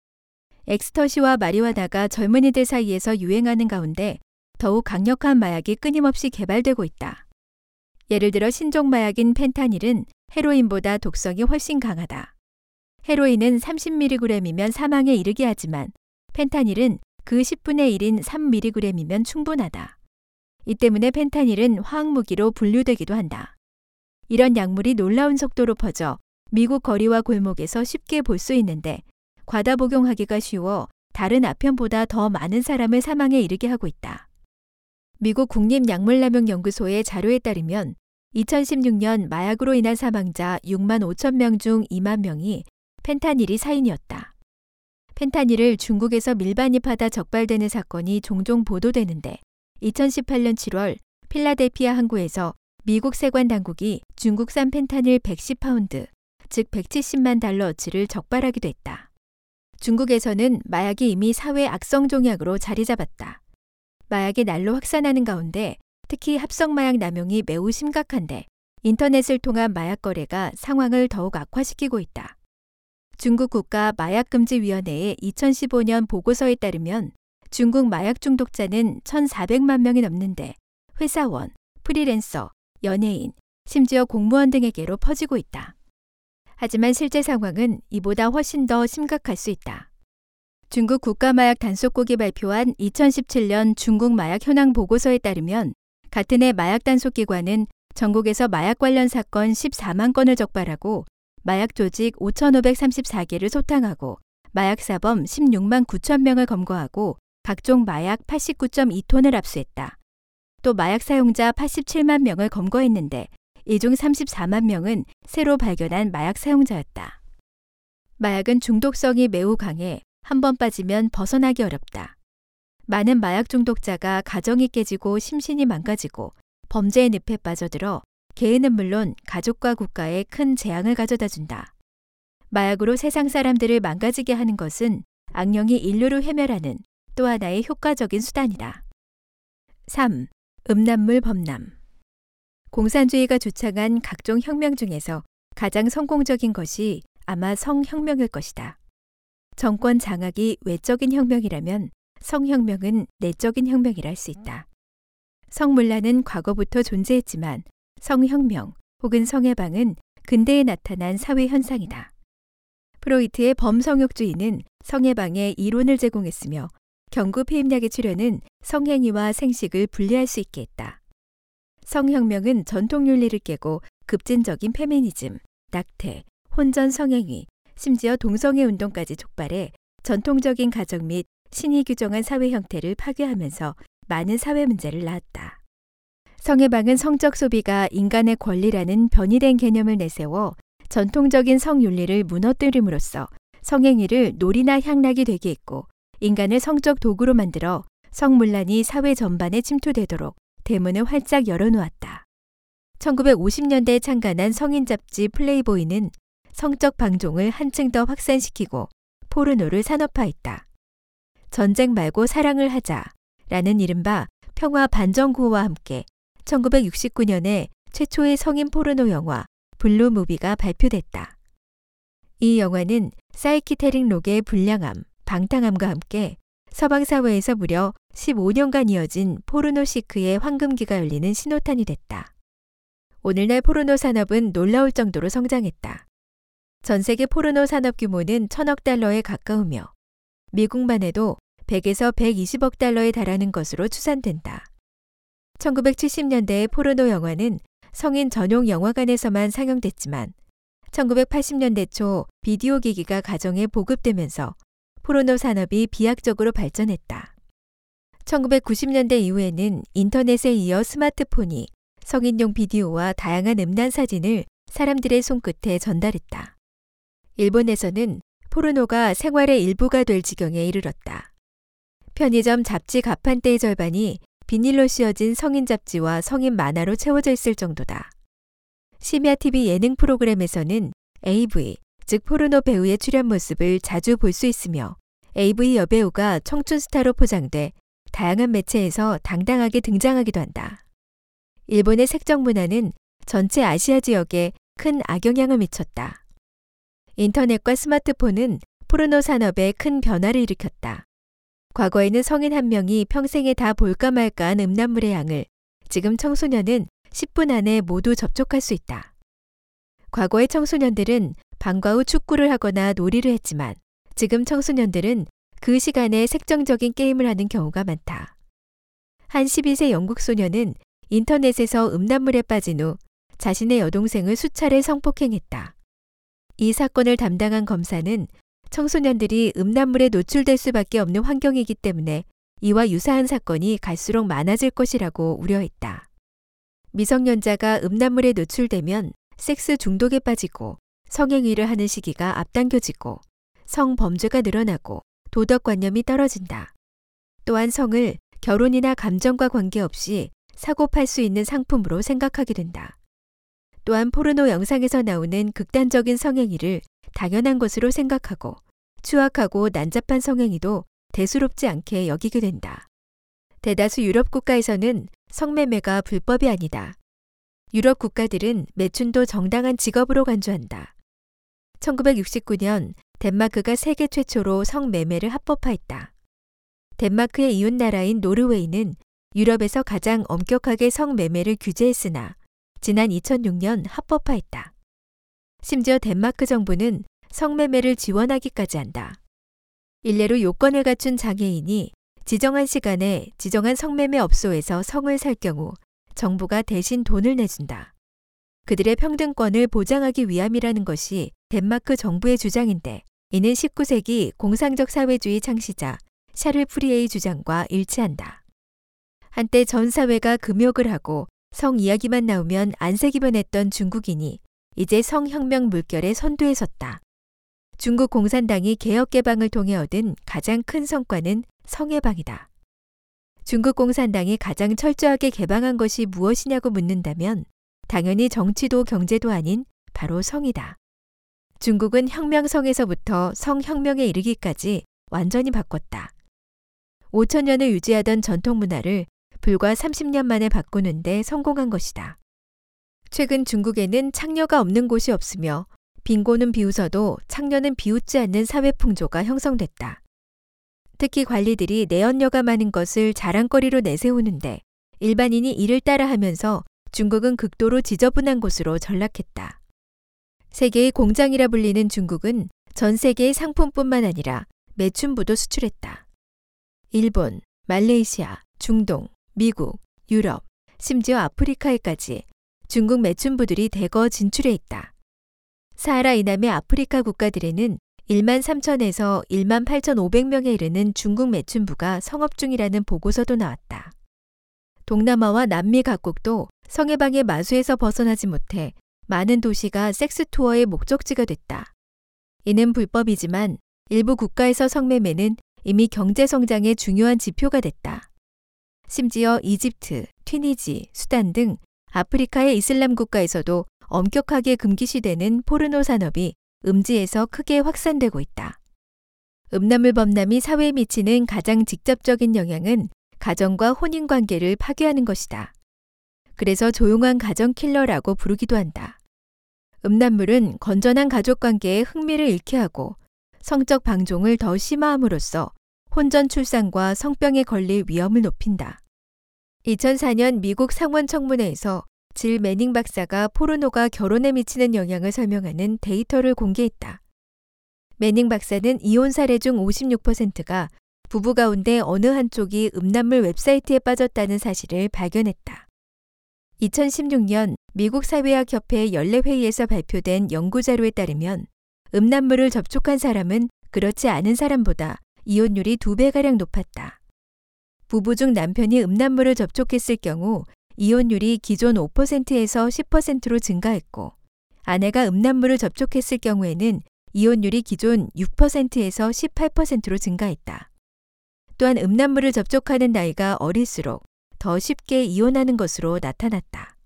엑스터시와 마리화나가 젊은이들 사이에서 유행하는 가운데 더욱 강력한 마약이 끊임없이 개발되고 있다. 예를 들어 신종 마약인 펜타닐은 헤로인보다 독성이 훨씬 강하다. 헤로인은 30mg이면 사망에 이르게 하지만 펜타닐은 그 10분의 1인 3mg이면 충분하다. 이 때문에 펜타닐은 화학무기로 분류되기도 한다. 이런 약물이 놀라운 속도로 퍼져 미국 거리와 골목에서 쉽게 볼 수 있는데 과다 복용하기가 쉬워 다른 아편보다 더 많은 사람을 사망에 이르게 하고 있다. 미국 국립약물남용연구소의 자료에 따르면 2016년 마약으로 인한 사망자 6만 5천 명 중 2만 명이 펜타닐이 사인이었다. 펜타닐을 중국에서 밀반입하다 적발되는 사건이 종종 보도되는데 2018년 7월 필라델피아 항구에서 미국 세관 당국이 중국산 펜타닐 110파운드, 즉 170만 달러어치를 적발하기도 했다. 중국에서는 마약이 이미 사회 악성 종약으로 자리 잡았다. 마약이 날로 확산하는 가운데 특히 합성마약 남용이 매우 심각한데 인터넷을 통한 마약 거래가 상황을 더욱 악화시키고 있다. 중국 국가 마약금지위원회의 2015년 보고서에 따르면 중국 마약 중독자는 1,400만 명이 넘는데 회사원, 프리랜서, 연예인, 심지어 공무원 등에게로 퍼지고 있다. 하지만 실제 상황은 이보다 훨씬 더 심각할 수 있다. 중국 국가마약 단속국이 발표한 2017년 중국 마약 현황 보고서에 따르면 같은 해 마약 단속기관은 전국에서 마약 관련 사건 14만 건을 적발하고 마약 조직 5,534개를 소탕하고 마약 사범 16만 9천 명을 검거하고 각종 마약 89.2톤을 압수했다. 또 마약 사용자 87만 명을 검거했는데 이 중 34만 명은 새로 발견한 마약 사용자였다. 마약은 중독성이 매우 강해 한 번 빠지면 벗어나기 어렵다. 많은 마약 중독자가 가정이 깨지고 심신이 망가지고 범죄의 늪에 빠져들어 개인은 물론 가족과 국가에 큰 재앙을 가져다 준다. 마약으로 세상 사람들을 망가지게 하는 것은 악령이 인류를 회멸하는 또 하나의 효과적인 수단이다. 3. 음란물 범람 공산주의가 주창한 각종 혁명 중에서 가장 성공적인 것이 아마 성혁명일 것이다. 정권 장악이 외적인 혁명이라면 성혁명은 내적인 혁명이라 할 수 있다. 성문란은 과거부터 존재했지만 성혁명 혹은 성해방은 근대에 나타난 사회 현상이다. 프로이트의 범성욕주의는 성해방의 이론을 제공했으며 경구 폐임약의 출현은 성행위와 생식을 분리할 수 있게 했다. 성혁명은 전통 윤리를 깨고 급진적인 페미니즘, 낙태, 혼전 성행위, 심지어 동성애 운동까지 촉발해 전통적인 가정 및 신이 규정한 사회 형태를 파괴하면서 많은 사회 문제를 낳았다. 성해방은 성적 소비가 인간의 권리라는 변이된 개념을 내세워 전통적인 성윤리를 무너뜨림으로써 성행위를 놀이나 향락이 되게 했고 인간을 성적 도구로 만들어 성문란이 사회 전반에 침투되도록 대문을 활짝 열어놓았다. 1950년대에 창간한 성인 잡지 플레이보이는 성적 방종을 한층 더 확산시키고 포르노를 산업화했다. 전쟁 말고 사랑을 하자 라는 이른바 평화 반전 구호와 함께 1969년에 최초의 성인 포르노 영화 블루 무비가 발표됐다. 이 영화는 사이키델릭 록의 불량함, 방탕함과 함께 서방 사회에서 무려 15년간 이어진 포르노 시크의 황금기가 열리는 신호탄이 됐다. 오늘날 포르노 산업은 놀라울 정도로 성장했다. 전 세계 포르노 산업 규모는 천억 달러에 가까우며 미국만 해도 100에서 120억 달러에 달하는 것으로 추산된다. 1970년대의 포르노 영화는 성인 전용 영화관에서만 상영됐지만 1980년대 초 비디오 기기가 가정에 보급되면서 포르노 산업이 비약적으로 발전했다. 1990년대 이후에는 인터넷에 이어 스마트폰이 성인용 비디오와 다양한 음란 사진을 사람들의 손끝에 전달했다. 일본에서는 포르노가 생활의 일부가 될 지경에 이르렀다. 편의점 잡지 가판대의 절반이 비닐로 씌어진 성인 잡지와 성인 만화로 채워져 있을 정도다. 심야 TV 예능 프로그램에서는 AV, 즉 포르노 배우의 출연 모습을 자주 볼 수 있으며 AV 여배우가 청춘 스타로 포장돼 다양한 매체에서 당당하게 등장하기도 한다. 일본의 색적 문화는 전체 아시아 지역에 큰 악영향을 미쳤다. 인터넷과 스마트폰은 포르노 산업에 큰 변화를 일으켰다. 과거에는 성인 한 명이 평생에 다 볼까 말까 한 음란물의 양을 지금 청소년은 10분 안에 모두 접촉할 수 있다. 과거의 청소년들은 방과 후 축구를 하거나 놀이를 했지만 지금 청소년들은 그 시간에 색정적인 게임을 하는 경우가 많다. 한 12세 영국 소녀는 인터넷에서 음란물에 빠진 후 자신의 여동생을 수차례 성폭행했다. 이 사건을 담당한 검사는 청소년들이 음란물에 노출될 수밖에 없는 환경이기 때문에 이와 유사한 사건이 갈수록 많아질 것이라고 우려했다. 미성년자가 음란물에 노출되면 섹스 중독에 빠지고 성행위를 하는 시기가 앞당겨지고 성범죄가 늘어나고 도덕관념이 떨어진다. 또한 성을 결혼이나 감정과 관계없이 사고 팔 수 있는 상품으로 생각하게 된다. 또한 포르노 영상에서 나오는 극단적인 성행위를 당연한 것으로 생각하고 추악하고 난잡한 성행위도 대수롭지 않게 여기게 된다. 대다수 유럽 국가에서는 성매매가 불법이 아니다. 유럽 국가들은 매춘도 정당한 직업으로 간주한다. 1969년 덴마크가 세계 최초로 성매매를 합법화했다. 덴마크의 이웃 나라인 노르웨이는 유럽에서 가장 엄격하게 성매매를 규제했으나 지난 2006년 합법화했다. 심지어 덴마크 정부는 성매매를 지원하기까지 한다. 일례로 요건을 갖춘 장애인이 지정한 시간에 지정한 성매매 업소에서 성을 살 경우 정부가 대신 돈을 내준다. 그들의 평등권을 보장하기 위함이라는 것이 덴마크 정부의 주장인데 이는 19세기 공상적 사회주의 창시자 샤를 프리에의 주장과 일치한다. 한때 전 사회가 금욕을 하고 성 이야기만 나오면 안색이 변했던 중국인이 이제 성혁명 물결의 선두에 섰다. 중국 공산당이 개혁 개방을 통해 얻은 가장 큰 성과는 성해방이다. 중국 공산당이 가장 철저하게 개방한 것이 무엇이냐고 묻는다면 당연히 정치도 경제도 아닌 바로 성이다. 중국은 혁명성에서부터 성혁명에 이르기까지 완전히 바꿨다. 5천년을 유지하던 전통 문화를 불과 30년 만에 바꾸는데 성공한 것이다. 최근 중국에는 창녀가 없는 곳이 없으며 빈곤은 비웃어도 창녀는 비웃지 않는 사회 풍조가 형성됐다. 특히 관리들이 내연녀가 많은 것을 자랑거리로 내세우는데 일반인이 이를 따라 하면서 중국은 극도로 지저분한 곳으로 전락했다. 세계의 공장이라 불리는 중국은 전 세계의 상품뿐만 아니라 매춘부도 수출했다. 일본, 말레이시아, 중동, 미국, 유럽, 심지어 아프리카에까지 중국 매춘부들이 대거 진출해 있다. 사하라 이남의 아프리카 국가들에는 1만 3천에서 1만 8천5백명에 이르는 중국 매춘부가 성업 중이라는 보고서도 나왔다. 동남아와 남미 각국도 성해방의 마수에서 벗어나지 못해 많은 도시가 섹스 투어의 목적지가 됐다. 이는 불법이지만 일부 국가에서 성매매는 이미 경제 성장의 중요한 지표가 됐다. 심지어 이집트, 튀니지, 수단 등 아프리카의 이슬람 국가에서도 엄격하게 금기시되는 포르노 산업이 음지에서 크게 확산되고 있다. 음란물 범람이 사회에 미치는 가장 직접적인 영향은 가정과 혼인 관계를 파괴하는 것이다. 그래서 조용한 가정 킬러라고 부르기도 한다. 음란물은 건전한 가족 관계에 흥미를 잃게 하고 성적 방종을 더 심화함으로써 혼전 출산과 성병에 걸릴 위험을 높인다. 2004년 미국 상원 청문회에서 질 매닝 박사가 포르노가 결혼에 미치는 영향을 설명하는 데이터를 공개했다. 매닝 박사는 이혼 사례 중 56%가 부부 가운데 어느 한쪽이 음란물 웹사이트에 빠졌다는 사실을 발견했다. 2016년 미국 사회학 협회 연례 회의에서 발표된 연구 자료에 따르면 음란물을 접촉한 사람은 그렇지 않은 사람보다 이혼율이 두 배 가량 높았다. 부부 중 남편이 음란물을 접촉했을 경우 이혼율이 기존 5%에서 10%로 증가했고, 아내가 음란물을 접촉했을 경우에는 이혼율이 기존 6%에서 18%로 증가했다. 또한 음란물을 접촉하는 나이가 어릴수록 더 쉽게 이혼하는 것으로 나타났다.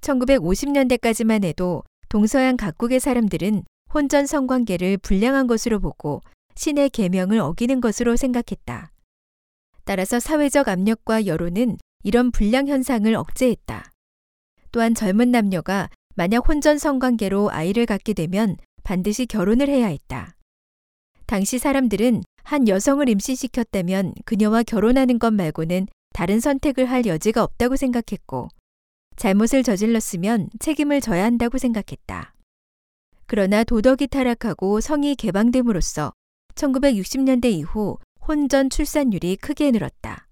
1950년대까지만 해도 동서양 각국의 사람들은 혼전 성관계를 불량한 것으로 보고 신의 계명을 어기는 것으로 생각했다. 따라서 사회적 압력과 여론은 이런 불량 현상을 억제했다. 또한 젊은 남녀가 만약 혼전 성관계로 아이를 갖게 되면 반드시 결혼을 해야 했다. 당시 사람들은 한 여성을 임신시켰다면 그녀와 결혼하는 것 말고는 다른 선택을 할 여지가 없다고 생각했고, 잘못을 저질렀으면 책임을 져야 한다고 생각했다. 그러나 도덕이 타락하고 성이 개방됨으로써 1960년대 이후 혼전 출산율이 크게 늘었다.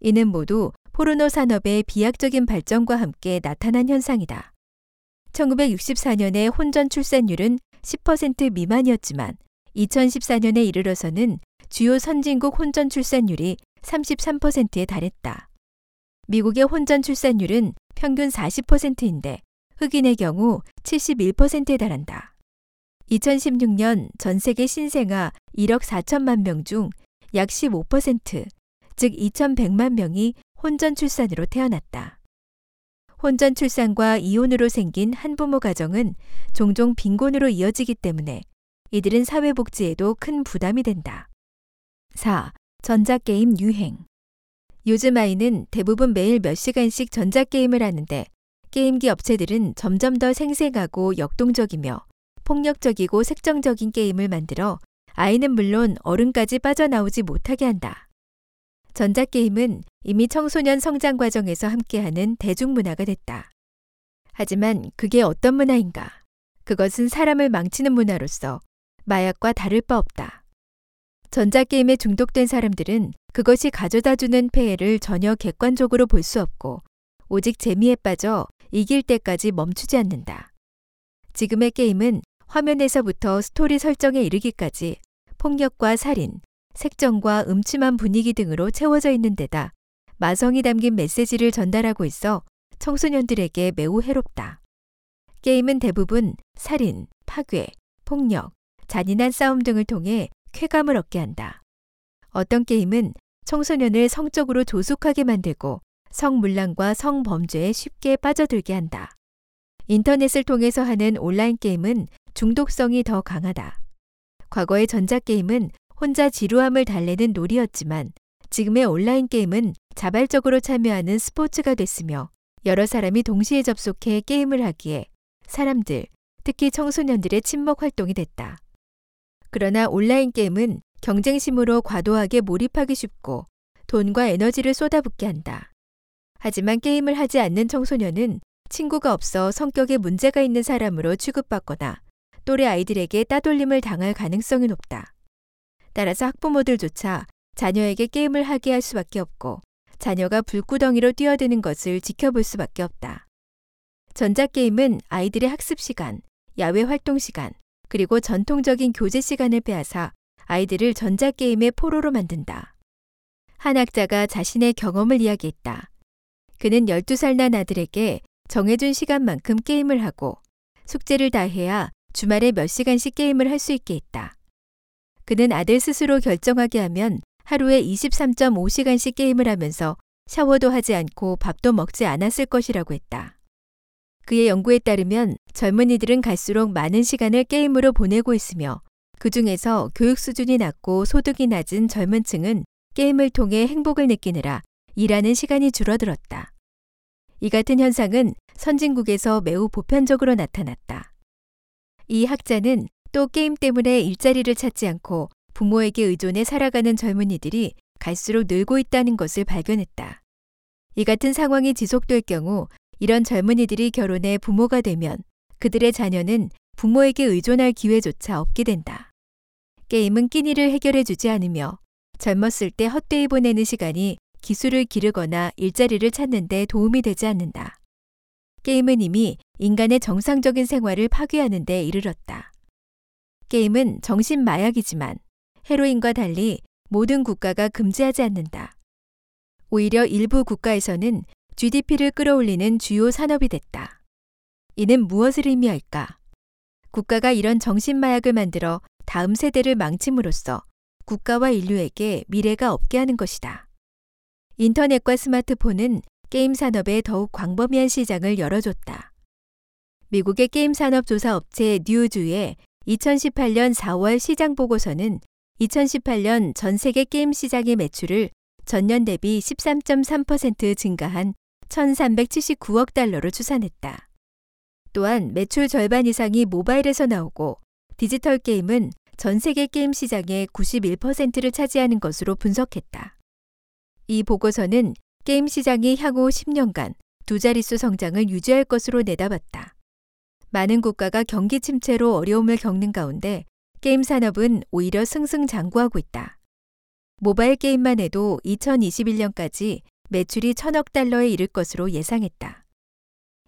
이는 모두 포르노 산업의 비약적인 발전과 함께 나타난 현상이다. 1964년에 혼전 출산율은 10% 미만이었지만 2014년에 이르러서는 주요 선진국 혼전 출산율이 33%에 달했다. 미국의 혼전 출산율은 평균 40%인데 흑인의 경우 71%에 달한다. 2016년 전 세계 신생아 1억 4천만 명 중 약 15%, 즉 2,100만 명이 혼전 출산으로 태어났다. 혼전 출산과 이혼으로 생긴 한부모 가정은 종종 빈곤으로 이어지기 때문에 이들은 사회복지에도 큰 부담이 된다. 4. 전자게임 유행. 요즘 아이는 대부분 매일 몇 시간씩 전자게임을 하는데 게임기 업체들은 점점 더 생생하고 역동적이며 폭력적이고 색정적인 게임을 만들어 아이는 물론 어른까지 빠져나오지 못하게 한다. 전자게임은 이미 청소년 성장 과정에서 함께하는 대중문화가 됐다. 하지만 그게 어떤 문화인가? 그것은 사람을 망치는 문화로서 마약과 다를 바 없다. 전자게임에 중독된 사람들은 그것이 가져다 주는 폐해를 전혀 객관적으로 볼 수 없고 오직 재미에 빠져 이길 때까지 멈추지 않는다. 지금의 게임은 화면에서부터 스토리 설정에 이르기까지 폭력과 살인, 색정과 음침한 분위기 등으로 채워져 있는 데다 마성이 담긴 메시지를 전달하고 있어 청소년들에게 매우 해롭다. 게임은 대부분 살인, 파괴, 폭력, 잔인한 싸움 등을 통해 쾌감을 얻게 한다. 어떤 게임은 청소년을 성적으로 조숙하게 만들고 성문란과 성범죄에 쉽게 빠져들게 한다. 인터넷을 통해서 하는 온라인 게임은 중독성이 더 강하다. 과거의 전자게임은 혼자 지루함을 달래는 놀이였지만 지금의 온라인 게임은 자발적으로 참여하는 스포츠가 됐으며 여러 사람이 동시에 접속해 게임을 하기에 사람들, 특히 청소년들의 친목 활동이 됐다. 그러나 온라인 게임은 경쟁심으로 과도하게 몰입하기 쉽고 돈과 에너지를 쏟아붓게 한다. 하지만 게임을 하지 않는 청소년은 친구가 없어 성격에 문제가 있는 사람으로 취급받거나 또래 아이들에게 따돌림을 당할 가능성이 높다. 따라서 학부모들조차 자녀에게 게임을 하게 할 수밖에 없고 자녀가 불구덩이로 뛰어드는 것을 지켜볼 수밖에 없다. 전자게임은 아이들의 학습 시간, 야외 활동 시간, 그리고 전통적인 교제 시간을 빼앗아 아이들을 전자게임의 포로로 만든다. 한 학자가 자신의 경험을 이야기했다. 그는 12살 난 아들에게 정해준 시간만큼 게임을 하고 숙제를 다 해야 주말에 몇 시간씩 게임을 할 수 있게 했다. 그는 아들 스스로 결정하게 하면 하루에 23.5시간씩 게임을 하면서 샤워도 하지 않고 밥도 먹지 않았을 것이라고 했다. 그의 연구에 따르면 젊은이들은 갈수록 많은 시간을 게임으로 보내고 있으며 그 중에서 교육 수준이 낮고 소득이 낮은 젊은 층은 게임을 통해 행복을 느끼느라 일하는 시간이 줄어들었다. 이 같은 현상은 선진국에서 매우 보편적으로 나타났다. 이 학자는 또 게임 때문에 일자리를 찾지 않고 부모에게 의존해 살아가는 젊은이들이 갈수록 늘고 있다는 것을 발견했다. 이 같은 상황이 지속될 경우 이런 젊은이들이 결혼해 부모가 되면 그들의 자녀는 부모에게 의존할 기회조차 없게 된다. 게임은 끼니를 해결해 주지 않으며 젊었을 때 헛되이 보내는 시간이 기술을 기르거나 일자리를 찾는 데 도움이 되지 않는다. 게임은 이미 인간의 정상적인 생활을 파괴하는 데 이르렀다. 게임은 정신 마약이지만 헤로인과 달리 모든 국가가 금지하지 않는다. 오히려 일부 국가에서는 GDP를 끌어올리는 주요 산업이 됐다. 이는 무엇을 의미할까? 국가가 이런 정신마약을 만들어 다음 세대를 망침으로써 국가와 인류에게 미래가 없게 하는 것이다. 인터넷과 스마트폰은 게임 산업에 더욱 광범위한 시장을 열어줬다. 미국의 게임 산업 조사 업체 뉴주의 2018년 4월 시장 보고서는 2018년 전 세계 게임 시장의 매출을 전년 대비 13.3% 증가한 1,379억 달러로 추산했다. 또한 매출 절반 이상이 모바일에서 나오고 디지털 게임은 전 세계 게임 시장의 91%를 차지하는 것으로 분석했다. 이 보고서는 게임 시장이 향후 10년간 두 자릿수 성장을 유지할 것으로 내다봤다. 많은 국가가 경기 침체로 어려움을 겪는 가운데 게임 산업은 오히려 승승장구하고 있다. 모바일 게임만 해도 2021년까지 매출이 천억 달러에 이를 것으로 예상했다.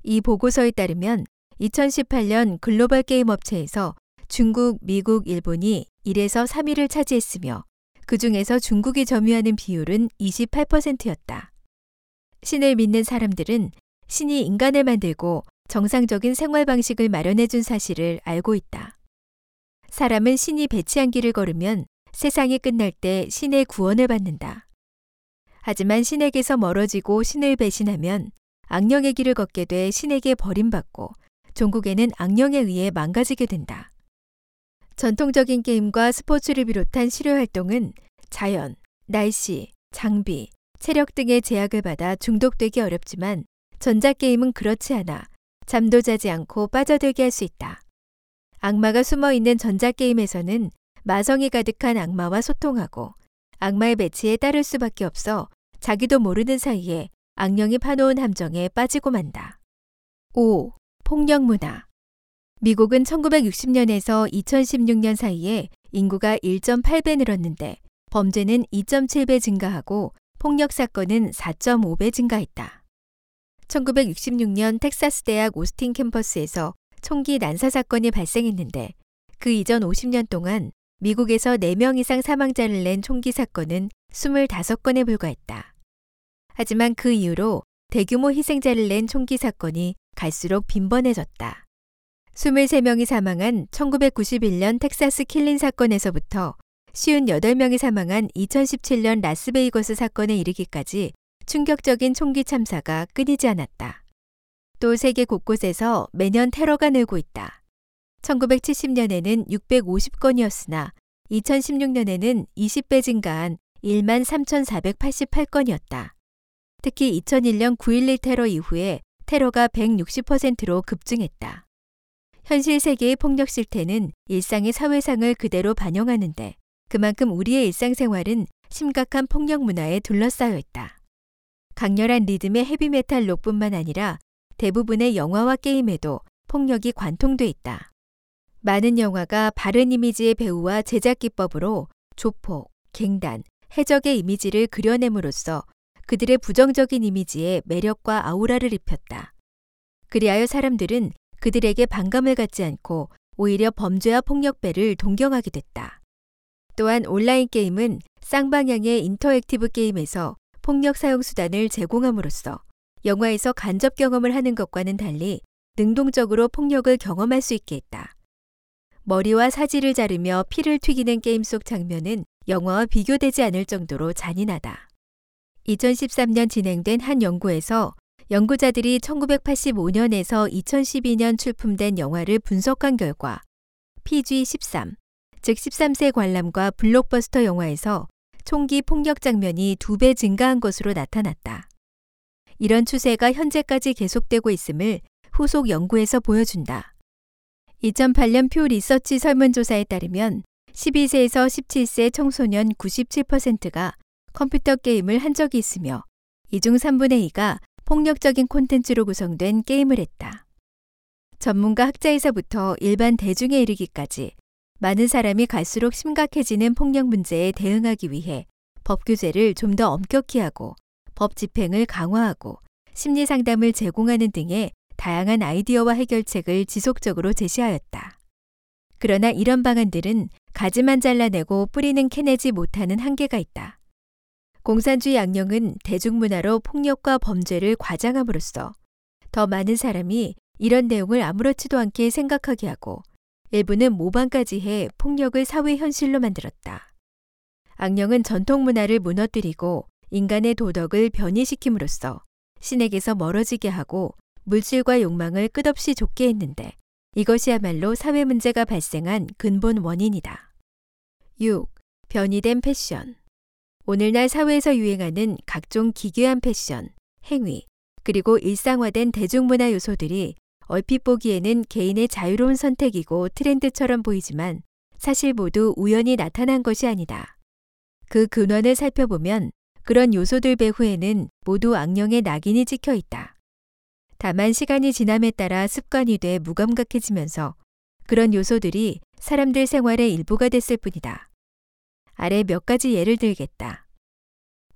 이 보고서에 따르면 2018년 글로벌 게임 업체에서 중국, 미국, 일본이 1에서 3위를 차지했으며 그 중에서 중국이 점유하는 비율은 28%였다. 신을 믿는 사람들은 신이 인간을 만들고 정상적인 생활 방식을 마련해 준 사실을 알고 있다. 사람은 신이 배치한 길을 걸으면 세상이 끝날 때 신의 구원을 받는다. 하지만 신에게서 멀어지고 신을 배신하면 악령의 길을 걷게 돼 신에게 버림받고 종국에는 악령에 의해 망가지게 된다. 전통적인 게임과 스포츠를 비롯한 실효 활동은 자연, 날씨, 장비, 체력 등의 제약을 받아 중독되기 어렵지만 전자게임은 그렇지 않아 잠도 자지 않고 빠져들게 할 수 있다. 악마가 숨어 있는 전자게임에서는 마성이 가득한 악마와 소통하고 악마의 배치에 따를 수밖에 없어 자기도 모르는 사이에 악령이 파놓은 함정에 빠지고 만다. 5. 폭력 문화. 미국은 1960년에서 2016년 사이에 인구가 1.8배 늘었는데 범죄는 2.7배 증가하고 폭력 사건은 4.5배 증가했다. 1966년 텍사스 대학 오스틴 캠퍼스에서 총기 난사 사건이 발생했는데 그 이전 50년 동안 미국에서 4명 이상 사망자를 낸 총기 사건은 25건에 불과했다. 하지만 그 이후로 대규모 희생자를 낸 총기 사건이 갈수록 빈번해졌다. 23명이 사망한 1991년 텍사스 킬린 사건에서부터 58명이 사망한 2017년 라스베이거스 사건에 이르기까지 충격적인 총기 참사가 끊이지 않았다. 또 세계 곳곳에서 매년 테러가 늘고 있다. 1970년에는 650건이었으나 2016년에는 20배 증가한 1만 3,488건이었다. 특히 2001년 9.11 테러 이후에 테러가 160%로 급증했다. 현실 세계의 폭력 실태는 일상의 사회상을 그대로 반영하는데 그만큼 우리의 일상생활은 심각한 폭력 문화에 둘러싸여 있다. 강렬한 리듬의 헤비메탈 록뿐만 아니라 대부분의 영화와 게임에도 폭력이 관통돼 있다. 많은 영화가 바른 이미지의 배우와 제작 기법으로 조폭, 갱단, 해적의 이미지를 그려냄으로써 그들의 부정적인 이미지에 매력과 아우라를 입혔다. 그리하여 사람들은 그들에게 반감을 갖지 않고 오히려 범죄와 폭력배를 동경하게 됐다. 또한 온라인 게임은 쌍방향의 인터랙티브 게임에서 폭력 사용 수단을 제공함으로써 영화에서 간접 경험을 하는 것과는 달리 능동적으로 폭력을 경험할 수 있게 했다. 머리와 사지를 자르며 피를 튀기는 게임 속 장면은 영화와 비교되지 않을 정도로 잔인하다. 2013년 진행된 한 연구에서 연구자들이 1985년에서 2012년 출품된 영화를 분석한 결과 PG13, 즉 13세 관람과 블록버스터 영화에서 총기 폭력 장면이 두 배 증가한 것으로 나타났다. 이런 추세가 현재까지 계속되고 있음을 후속 연구에서 보여준다. 2008년 표 리서치 설문조사에 따르면 12세에서 17세 청소년 97%가 컴퓨터 게임을 한 적이 있으며 이중 3분의 2가 폭력적인 콘텐츠로 구성된 게임을 했다. 전문가 학자에서부터 일반 대중에 이르기까지 많은 사람이 갈수록 심각해지는 폭력 문제에 대응하기 위해 법 규제를 좀 더 엄격히 하고 법 집행을 강화하고 심리 상담을 제공하는 등의 다양한 아이디어와 해결책을 지속적으로 제시하였다. 그러나 이런 방안들은 가지만 잘라내고 뿌리는 캐내지 못하는 한계가 있다. 공산주의 악령은 대중문화로 폭력과 범죄를 과장함으로써 더 많은 사람이 이런 내용을 아무렇지도 않게 생각하게 하고 일부는 모방까지 해 폭력을 사회 현실로 만들었다. 악령은 전통 문화를 무너뜨리고 인간의 도덕을 변이시킴으로써 신에게서 멀어지게 하고 물질과 욕망을 끝없이 좁게 했는데 이것이야말로 사회 문제가 발생한 근본 원인이다. 6. 변이된 패션. 오늘날 사회에서 유행하는 각종 기괴한 패션, 행위, 그리고 일상화된 대중문화 요소들이 얼핏 보기에는 개인의 자유로운 선택이고 트렌드처럼 보이지만 사실 모두 우연히 나타난 것이 아니다. 그 근원을 살펴보면 그런 요소들 배후에는 모두 악령의 낙인이 찍혀 있다. 다만 시간이 지남에 따라 습관이 돼 무감각해지면서 그런 요소들이 사람들 생활의 일부가 됐을 뿐이다. 아래 몇 가지 예를 들겠다.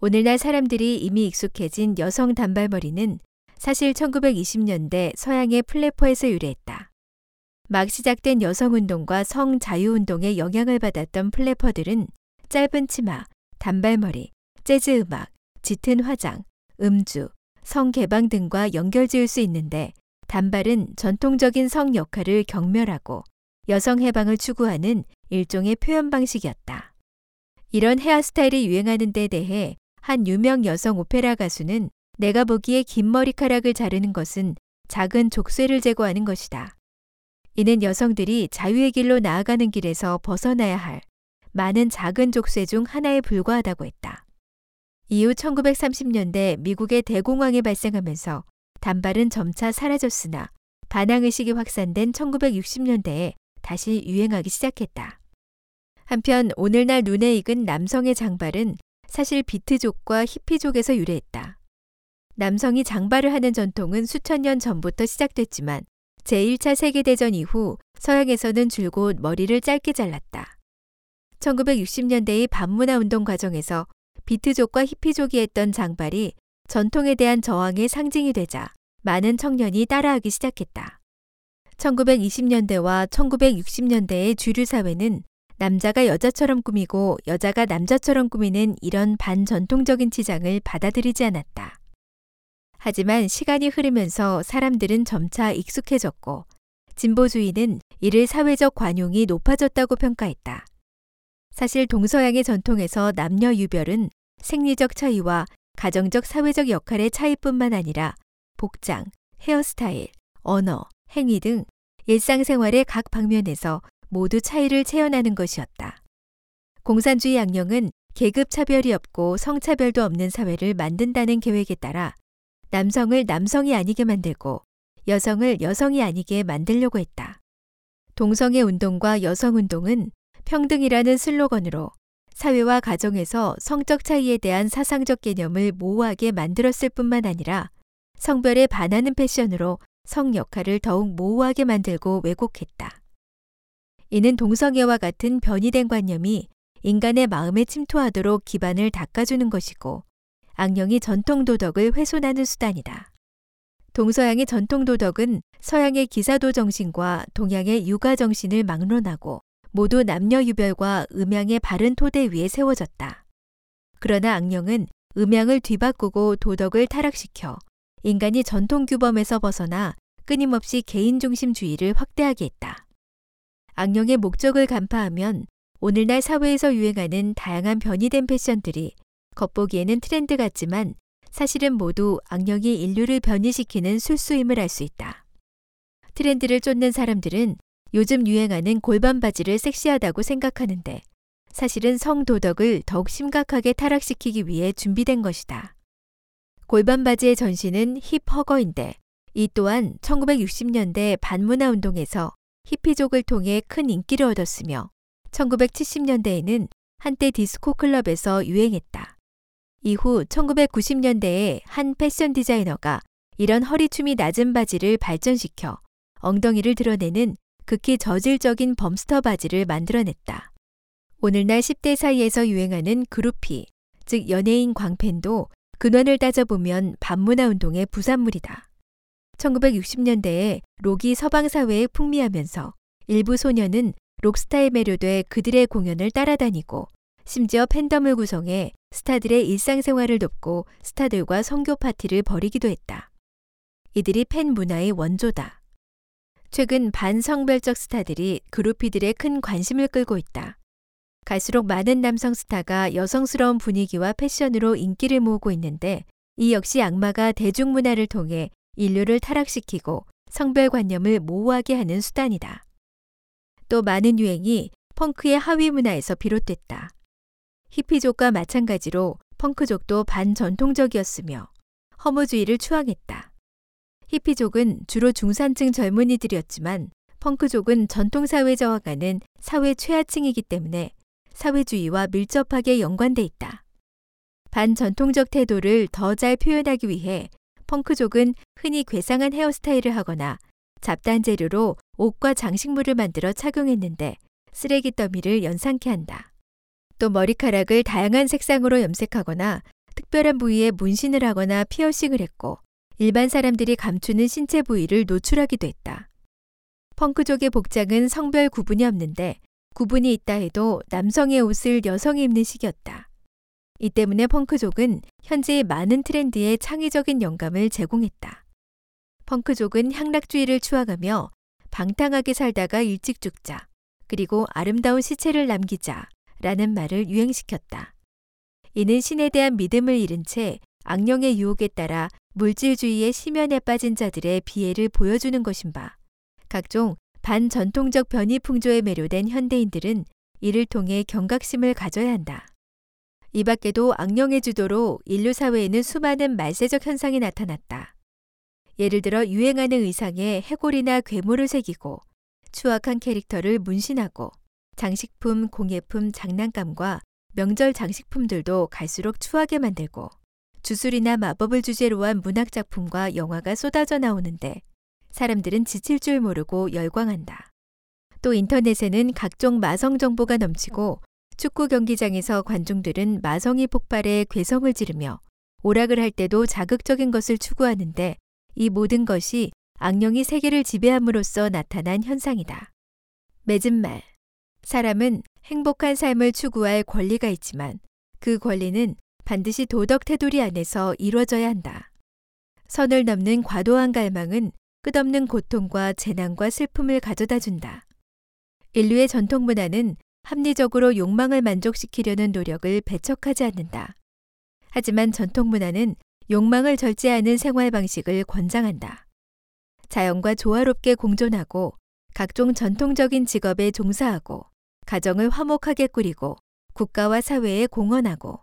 오늘날 사람들이 이미 익숙해진 여성 단발머리는 사실 1920년대 서양의 플래퍼에서 유래했다. 막 시작된 여성운동과 성자유운동에 영향을 받았던 플래퍼들은 짧은 치마, 단발머리, 재즈 음악, 짙은 화장, 음주, 성개방 등과 연결 지을 수 있는데 단발은 전통적인 성 역할을 경멸하고 여성 해방을 추구하는 일종의 표현 방식이었다. 이런 헤어스타일이 유행하는 데 대해 한 유명 여성 오페라 가수는 내가 보기에 긴 머리카락을 자르는 것은 작은 족쇄를 제거하는 것이다. 이는 여성들이 자유의 길로 나아가는 길에서 벗어나야 할 많은 작은 족쇄 중 하나에 불과하다고 했다. 이후 1930년대 미국의 대공황이 발생하면서 단발은 점차 사라졌으나 반항의식이 확산된 1960년대에 다시 유행하기 시작했다. 한편 오늘날 눈에 익은 남성의 장발은 사실 비트족과 히피족에서 유래했다. 남성이 장발을 하는 전통은 수천 년 전부터 시작됐지만 제1차 세계대전 이후 서양에서는 줄곧 머리를 짧게 잘랐다. 1960년대의 반문화 운동 과정에서 비트족과 히피족이 했던 장발이 전통에 대한 저항의 상징이 되자 많은 청년이 따라하기 시작했다. 1920년대와 1960년대의 주류 사회는 남자가 여자처럼 꾸미고 여자가 남자처럼 꾸미는 이런 반전통적인 치장을 받아들이지 않았다. 하지만 시간이 흐르면서 사람들은 점차 익숙해졌고 진보주의는 이를 사회적 관용이 높아졌다고 평가했다. 사실 동서양의 전통에서 남녀 유별은 생리적 차이와 가정적 사회적 역할의 차이뿐만 아니라 복장, 헤어스타일, 언어, 행위 등 일상생활의 각 방면에서 모두 차이를 체현하는 것이었다. 공산주의 양령은 계급 차별이 없고 성차별도 없는 사회를 만든다는 계획에 따라 남성을 남성이 아니게 만들고 여성을 여성이 아니게 만들려고 했다. 동성애 운동과 여성 운동은 평등이라는 슬로건으로 사회와 가정에서 성적 차이에 대한 사상적 개념을 모호하게 만들었을 뿐만 아니라 성별에 반하는 패션으로 성 역할을 더욱 모호하게 만들고 왜곡했다. 이는 동성애와 같은 변이된 관념이 인간의 마음에 침투하도록 기반을 닦아주는 것이고 악령이 전통 도덕을 훼손하는 수단이다. 동서양의 전통 도덕은 서양의 기사도 정신과 동양의 육아 정신을 막론하고 모두 남녀 유별과 음양의 바른 토대 위에 세워졌다. 그러나 악령은 음양을 뒤바꾸고 도덕을 타락시켜 인간이 전통 규범에서 벗어나 끊임없이 개인 중심주의를 확대하게 했다. 악령의 목적을 간파하면 오늘날 사회에서 유행하는 다양한 변이된 패션들이 겉보기에는 트렌드 같지만 사실은 모두 악령이 인류를 변이시키는 술수임을 알 수 있다. 트렌드를 쫓는 사람들은 요즘 유행하는 골반 바지를 섹시하다고 생각하는데 사실은 성도덕을 더욱 심각하게 타락시키기 위해 준비된 것이다. 골반 바지의 전신은 힙 허거인데 이 또한 1960년대 반문화 운동에서 히피족을 통해 큰 인기를 얻었으며 1970년대에는 한때 디스코 클럽에서 유행했다. 이후 1990년대에 한 패션 디자이너가 이런 허리춤이 낮은 바지를 발전시켜 엉덩이를 드러내는 극히 저질적인 범스터 바지를 만들어냈다. 오늘날 10대 사이에서 유행하는 그루피, 즉 연예인 광팬도 근원을 따져보면 반문화 운동의 부산물이다. 1960년대에 록이 서방 사회에 풍미하면서 일부 소녀는 록스타에 매료돼 그들의 공연을 따라다니고 심지어 팬덤을 구성해 스타들의 일상생활을 돕고 스타들과 성교 파티를 벌이기도 했다. 이들이 팬 문화의 원조다. 최근 반성별적 스타들이 그루피들의 큰 관심을 끌고 있다. 갈수록 많은 남성 스타가 여성스러운 분위기와 패션으로 인기를 모으고 있는데 이 역시 악마가 대중문화를 통해 인류를 타락시키고 성별관념을 모호하게 하는 수단이다. 또 많은 유행이 펑크의 하위 문화에서 비롯됐다. 히피족과 마찬가지로 펑크족도 반전통적이었으며 허무주의를 추앙했다. 히피족은 주로 중산층 젊은이들이었지만 펑크족은 전통사회 저항하는 사회 최하층이기 때문에 사회주의와 밀접하게 연관돼 있다. 반전통적 태도를 더 잘 표현하기 위해 펑크족은 흔히 괴상한 헤어스타일을 하거나 잡다한 재료로 옷과 장식물을 만들어 착용했는데 쓰레기 더미를 연상케 한다. 또 머리카락을 다양한 색상으로 염색하거나 특별한 부위에 문신을 하거나 피어싱을 했고 일반 사람들이 감추는 신체 부위를 노출하기도 했다. 펑크족의 복장은 성별 구분이 없는데 구분이 있다 해도 남성의 옷을 여성이 입는 식이었다. 이 때문에 펑크족은 현재 많은 트렌드에 창의적인 영감을 제공했다. 펑크족은 향락주의를 추앙하며 방탕하게 살다가 일찍 죽자, 그리고 아름다운 시체를 남기자 라는 말을 유행시켰다. 이는 신에 대한 믿음을 잃은 채 악령의 유혹에 따라 물질주의의 심연에 빠진 자들의 비애를 보여주는 것인 바, 각종 반전통적 변이 풍조에 매료된 현대인들은 이를 통해 경각심을 가져야 한다. 이 밖에도 악령의 주도로 인류 사회에는 수많은 말세적 현상이 나타났다. 예를 들어 유행하는 의상에 해골이나 괴물을 새기고 추악한 캐릭터를 문신하고 장식품, 공예품, 장난감과 명절 장식품들도 갈수록 추하게 만들고 주술이나 마법을 주제로 한 문학 작품과 영화가 쏟아져 나오는데 사람들은 지칠 줄 모르고 열광한다. 또 인터넷에는 각종 마성 정보가 넘치고 축구 경기장에서 관중들은 마성이 폭발해 괴성을 지르며 오락을 할 때도 자극적인 것을 추구하는데 이 모든 것이 악령이 세계를 지배함으로써 나타난 현상이다. 맺은 말. 사람은 행복한 삶을 추구할 권리가 있지만 그 권리는 반드시 도덕 테두리 안에서 이루어져야 한다. 선을 넘는 과도한 갈망은 끝없는 고통과 재난과 슬픔을 가져다 준다. 인류의 전통 문화는 합리적으로 욕망을 만족시키려는 노력을 배척하지 않는다. 하지만 전통 문화는 욕망을 절제하는 생활 방식을 권장한다. 자연과 조화롭게 공존하고 각종 전통적인 직업에 종사하고 가정을 화목하게 꾸리고 국가와 사회에 공헌하고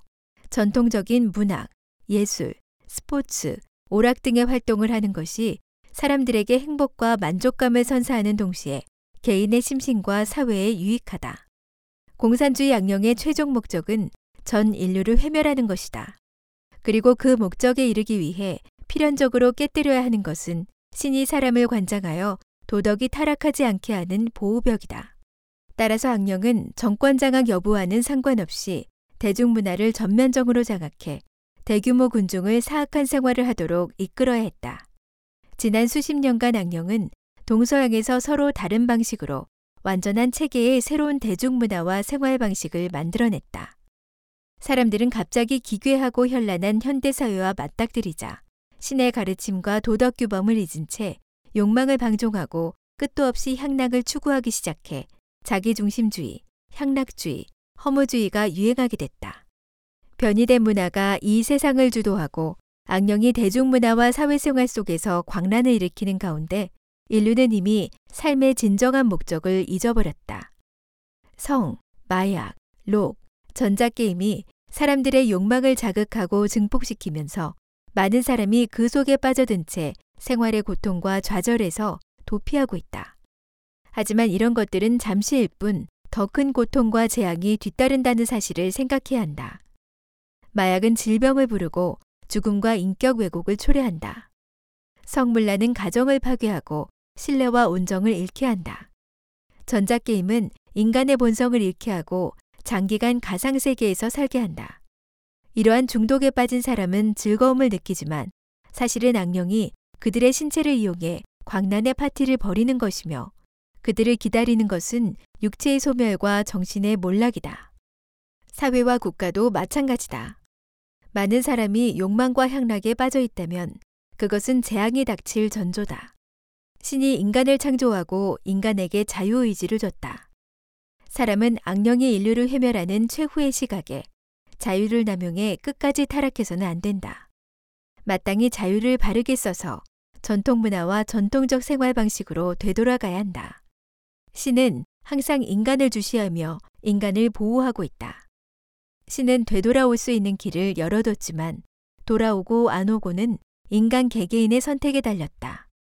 전통적인 문학, 예술, 스포츠, 오락 등의 활동을 하는 것이 사람들에게 행복과 만족감을 선사하는 동시에 개인의 심신과 사회에 유익하다. 공산주의 악령의 최종 목적은 전 인류를 회멸하는 것이다. 그리고 그 목적에 이르기 위해 필연적으로 깨뜨려야 하는 것은 신이 사람을 관장하여 도덕이 타락하지 않게 하는 보호벽이다. 따라서 악령은 정권 장악 여부와는 상관없이 대중문화를 전면적으로 장악해 대규모 군중을 사악한 생활을 하도록 이끌어야 했다. 지난 수십 년간 악령은 동서양에서 서로 다른 방식으로 완전한 체계의 새로운 대중문화와 생활 방식을 만들어냈다. 사람들은 갑자기 기괴하고 현란한 현대사회와 맞닥뜨리자 신의 가르침과 도덕 규범을 잊은 채 욕망을 방종하고 끝도 없이 향락을 추구하기 시작해 자기중심주의, 향락주의, 허무주의가 유행하게 됐다. 변이된 문화가 이 세상을 주도하고 악령이 대중문화와 사회생활 속에서 광란을 일으키는 가운데 인류는 이미 삶의 진정한 목적을 잊어버렸다. 성, 마약, 록, 전자게임이 사람들의 욕망을 자극하고 증폭시키면서 많은 사람이 그 속에 빠져든 채 생활의 고통과 좌절에서 도피하고 있다. 하지만 이런 것들은 잠시일 뿐 더 큰 고통과 재앙이 뒤따른다는 사실을 생각해야 한다. 마약은 질병을 부르고 죽음과 인격 왜곡을 초래한다. 성물란은 가정을 파괴하고 신뢰와 온정을 잃게 한다. 전자게임은 인간의 본성을 잃게 하고 장기간 가상세계에서 살게 한다. 이러한 중독에 빠진 사람은 즐거움을 느끼지만 사실은 악령이 그들의 신체를 이용해 광란의 파티를 벌이는 것이며 그들을 기다리는 것은 육체의 소멸과 정신의 몰락이다. 사회와 국가도 마찬가지다. 많은 사람이 욕망과 향락에 빠져 있다면 그것은 재앙이 닥칠 전조다. 신이 인간을 창조하고 인간에게 자유의지를 줬다. 사람은 악령이 인류를 회멸하는 최후의 시각에 자유를 남용해 끝까지 타락해서는 안 된다. 마땅히 자유를 바르게 써서 전통 문화와 전통적 생활 방식으로 되돌아가야 한다. 신은 항상 인간을 주시하며 인간을 보호하고 있다. 신은 되돌아올 수 있는 길을 열어뒀지만 돌아오고 안 오고는 인간 개개인의 선택에 달렸다.